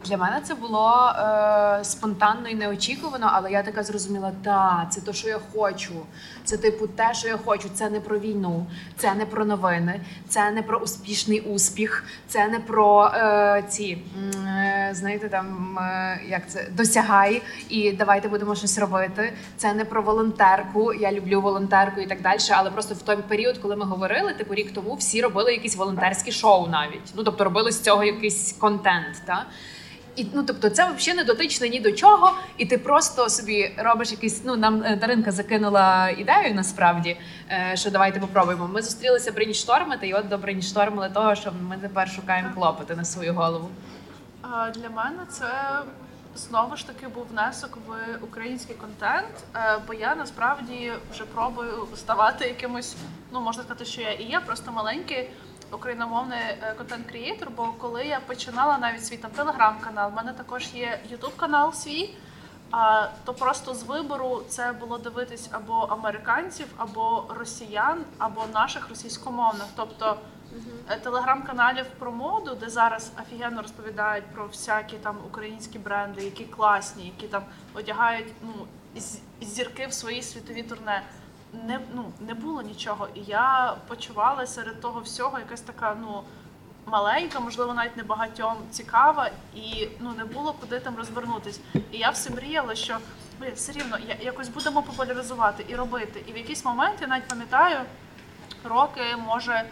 S3: для мене це було е, спонтанно і неочікувано, але я така зрозуміла, та це те, що я хочу. Це типу те, що я хочу. Це не про війну, це не про новини, це не про успішний успіх, це не про е, ці е, знаєте, там е, як це досягай і давайте будемо щось робити. Це не про волонтерку. Я люблю волонтерку і так далі. Але просто в той період, коли ми говорили, типу рік тому всі робили якісь волонтерські шоу навіть. Ну тобто робили з цього якийсь контент. Та? І ну тобто це взагалі не дотичне ні до чого, і ти просто собі робиш якийсь. Ну нам е, Даринка закинула ідею насправді, е, що давайте попробуємо. Ми зустрілися брейнштормити, і от до брейнштормили того, що ми тепер шукаємо клопоти на свою голову.
S4: Для мене це знову ж таки був внесок в український контент, е, бо я насправді вже пробую ставати якимось, ну можна сказати, що я і є, просто маленький україномовний е, контент-крієтор. Бо коли я починала навіть свій там телеграм-канал, в мене також є ютуб канал свій. А то просто з вибору це було дивитись або американців, або росіян, або наших російськомовних. Тобто е, телеграм-каналів про моду, де зараз офігенно розповідають про всякі там українські бренди, які класні, які там одягають ну, зірки в свої світові турне. Не, ну, не було нічого. І я почувала серед того всього якась така, ну маленька, можливо, навіть не багатьом цікава, і ну не було куди там розвернутись. І я все мріяла, що блін, все рівно я якось будемо популяризувати і робити. І в якийсь момент я навіть пам'ятаю роки, може.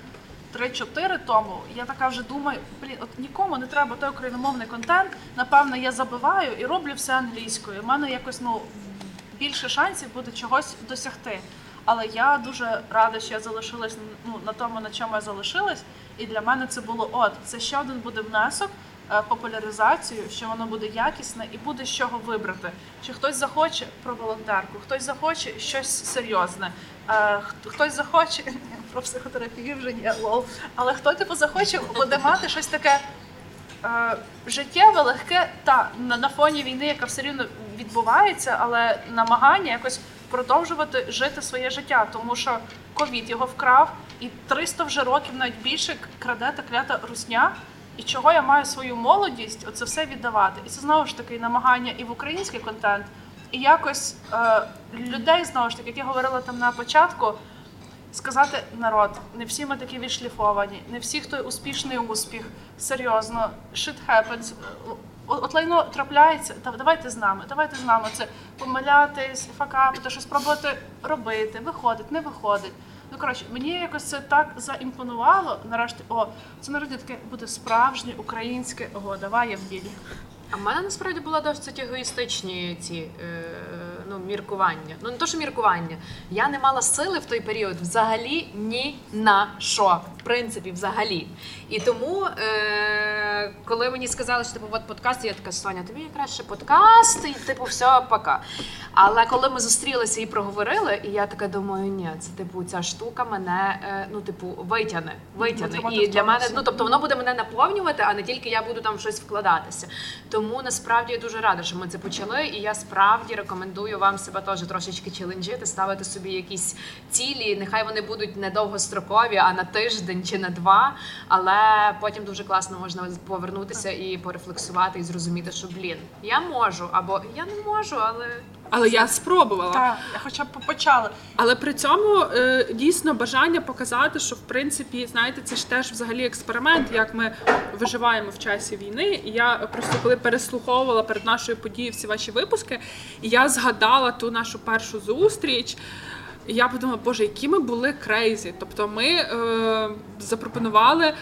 S4: 3-4 тому я така вже думаю, блін, от нікому не треба той україномовний контент. Напевно, я забиваю і роблю все англійською. У мене якось ну більше шансів буде чогось досягти. Але я дуже рада, що я залишилась ну, на тому, на чому я залишилась. І для мене це було от це ще один буде внесок е, популяризацію, що воно буде якісне і буде з чого вибрати. Чи хтось захоче про волонтерку, хтось захоче щось серйозне, е, хтось захоче (laughs) про психотерапію вже ні, лол. Але хто типу захоче буде мати щось таке е, життєве, легке та на, на фоні війни, яка все рівно відбувається, але намагання якось продовжувати жити своє життя, тому що ковід його вкрав, і 300 вже років, навіть більше, краде та клята русня. І чого я маю свою молодість, оце все віддавати. І це знову ж таки намагання і в український контент, і якось е, людей знову ж таки, як я говорила там на початку, сказати народ, не всі ми такі відшліфовані, не всі, хто успішний успіх. Серйозно, shit happens. От, лайно трапляється, та давайте з нами, давайте з нами. Це помилятись, факапити, щось спробувати робити, виходить, не виходить. Ну коротше, мені якось це так заімпонувало. Нарешті, о, це нарешті таке буде справжнє українське. Ого, давай я в ділі.
S3: А в мене насправді були досить егоїстичні ці е, ну, міркування. Ну не то, що міркування. Я не мала сили в той період взагалі ні на що. В принципі, взагалі. І тому, е, коли мені сказали, що типу, от подкаст, я така Соня, тобі краще подкаст, і типу, все, пока. Але коли ми зустрілися і проговорили, і я така думаю, ні, це типу ця штука мене е, ну, типу, витягне. витягне. І для мене, ну тобто воно буде мене наповнювати, а не тільки я буду там щось вкладатися. Тому насправді я дуже рада, що ми це почали, і я справді рекомендую вам себе теж трошечки челенджити, ставити собі якісь цілі. Нехай вони будуть не довгострокові, а на тиждень чи на два. Але потім дуже класно можна повернутися і порефлексувати, і зрозуміти, що блін, я можу або я не можу, але
S2: Але я спробувала.
S4: Так, я хоча б почала.
S2: Але при цьому е, дійсно бажання показати, що в принципі, знаєте, це ж теж взагалі експеримент, як ми виживаємо в часі війни. І я просто коли переслуховувала перед нашою подією всі ваші випуски, і я згадала ту нашу першу зустріч. І я подумала, боже, які ми були крейзі. Тобто, ми е, запропонували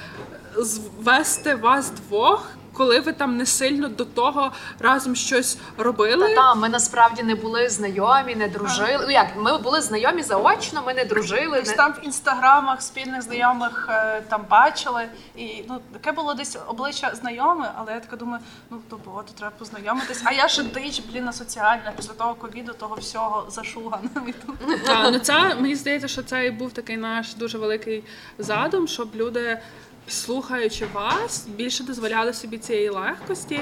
S2: звести вас двох, коли ви там не сильно до того разом щось робили.
S3: Та та ми насправді не були знайомі, не дружили. Ну як ми були знайомі заочно, ми не дружили.
S4: Десь
S3: Не...
S4: там в інстаграмах спільних знайомих е, там бачили. І ну таке було десь обличчя знайоме, але я така думаю, ну то було, то треба познайомитись. А я ще дич, блін, соціальна після того ковіду, того всього зашугана.
S2: Ну це мені здається, що це і був такий наш дуже великий задум, щоб люди. Слухаючи вас, більше дозволяли собі цієї легкості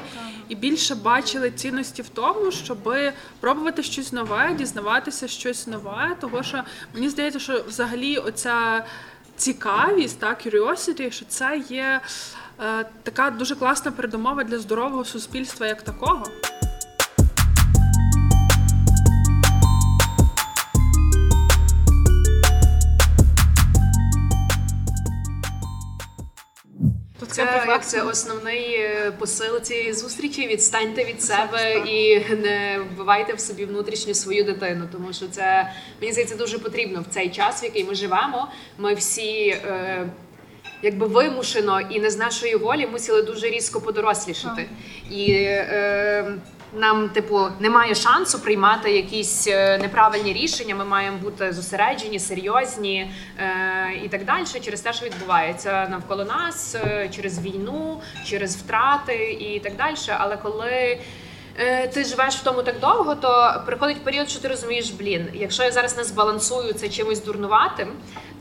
S2: і більше бачили цінності в тому, щоб пробувати щось нове, дізнаватися щось нове. Того що мені здається, що взагалі оця цікавість, та curiosity, що це є е, така дуже класна передумова для здорового суспільства як такого.
S3: Це,
S4: це
S3: це основний е, посил цієї зустрічі. Відстаньте від себе і не вбивайте в собі внутрішню свою дитину, тому що це мені здається дуже потрібно в цей час, в який ми живемо. Ми всі. Е, Якби вимушено і не з нашої волі мусили дуже різко подорослішати. І е, нам, типу, немає шансу приймати якісь е, неправильні рішення. Ми маємо бути зосереджені, серйозні е, і так далі через те, що відбувається навколо нас, е, через війну, через втрати і так далі. Але коли е, ти живеш в тому так довго, то приходить період, що ти розумієш, блін, якщо я зараз не збалансую це чимось дурнуватим.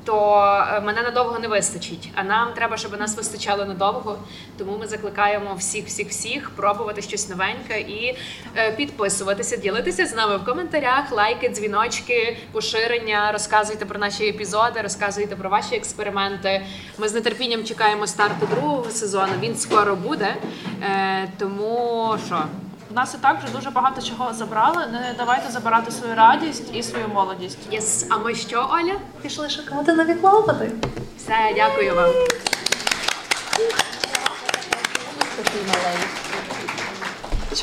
S3: То е, мене надовго не вистачить, а нам треба, щоб нас вистачало надовго. Тому ми закликаємо всіх, всіх, всіх пробувати щось новеньке і е, підписуватися, ділитися з нами в коментарях, лайки, дзвіночки, поширення. Розказуйте про наші епізоди, розказуйте про ваші експерименти. Ми з нетерпінням чекаємо старту другого сезону. Він скоро буде. Е, тому що
S4: нас і так вже дуже багато чого забрали. Не давайте забирати свою радість і свою молодість.
S3: єс. А ми що, Оля?
S5: Пішли шукати нові клопоти.
S3: Все, дякую вам.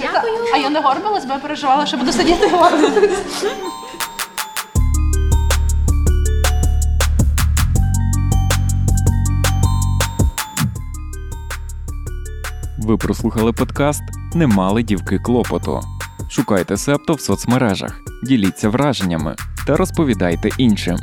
S4: Дякую. А я не горбилась, бо я переживала, що буду сидіти горбитись.
S1: Ви прослухали подкаст Не мали дівки клопоту. Шукайте септо в соцмережах, діліться враженнями та розповідайте іншим.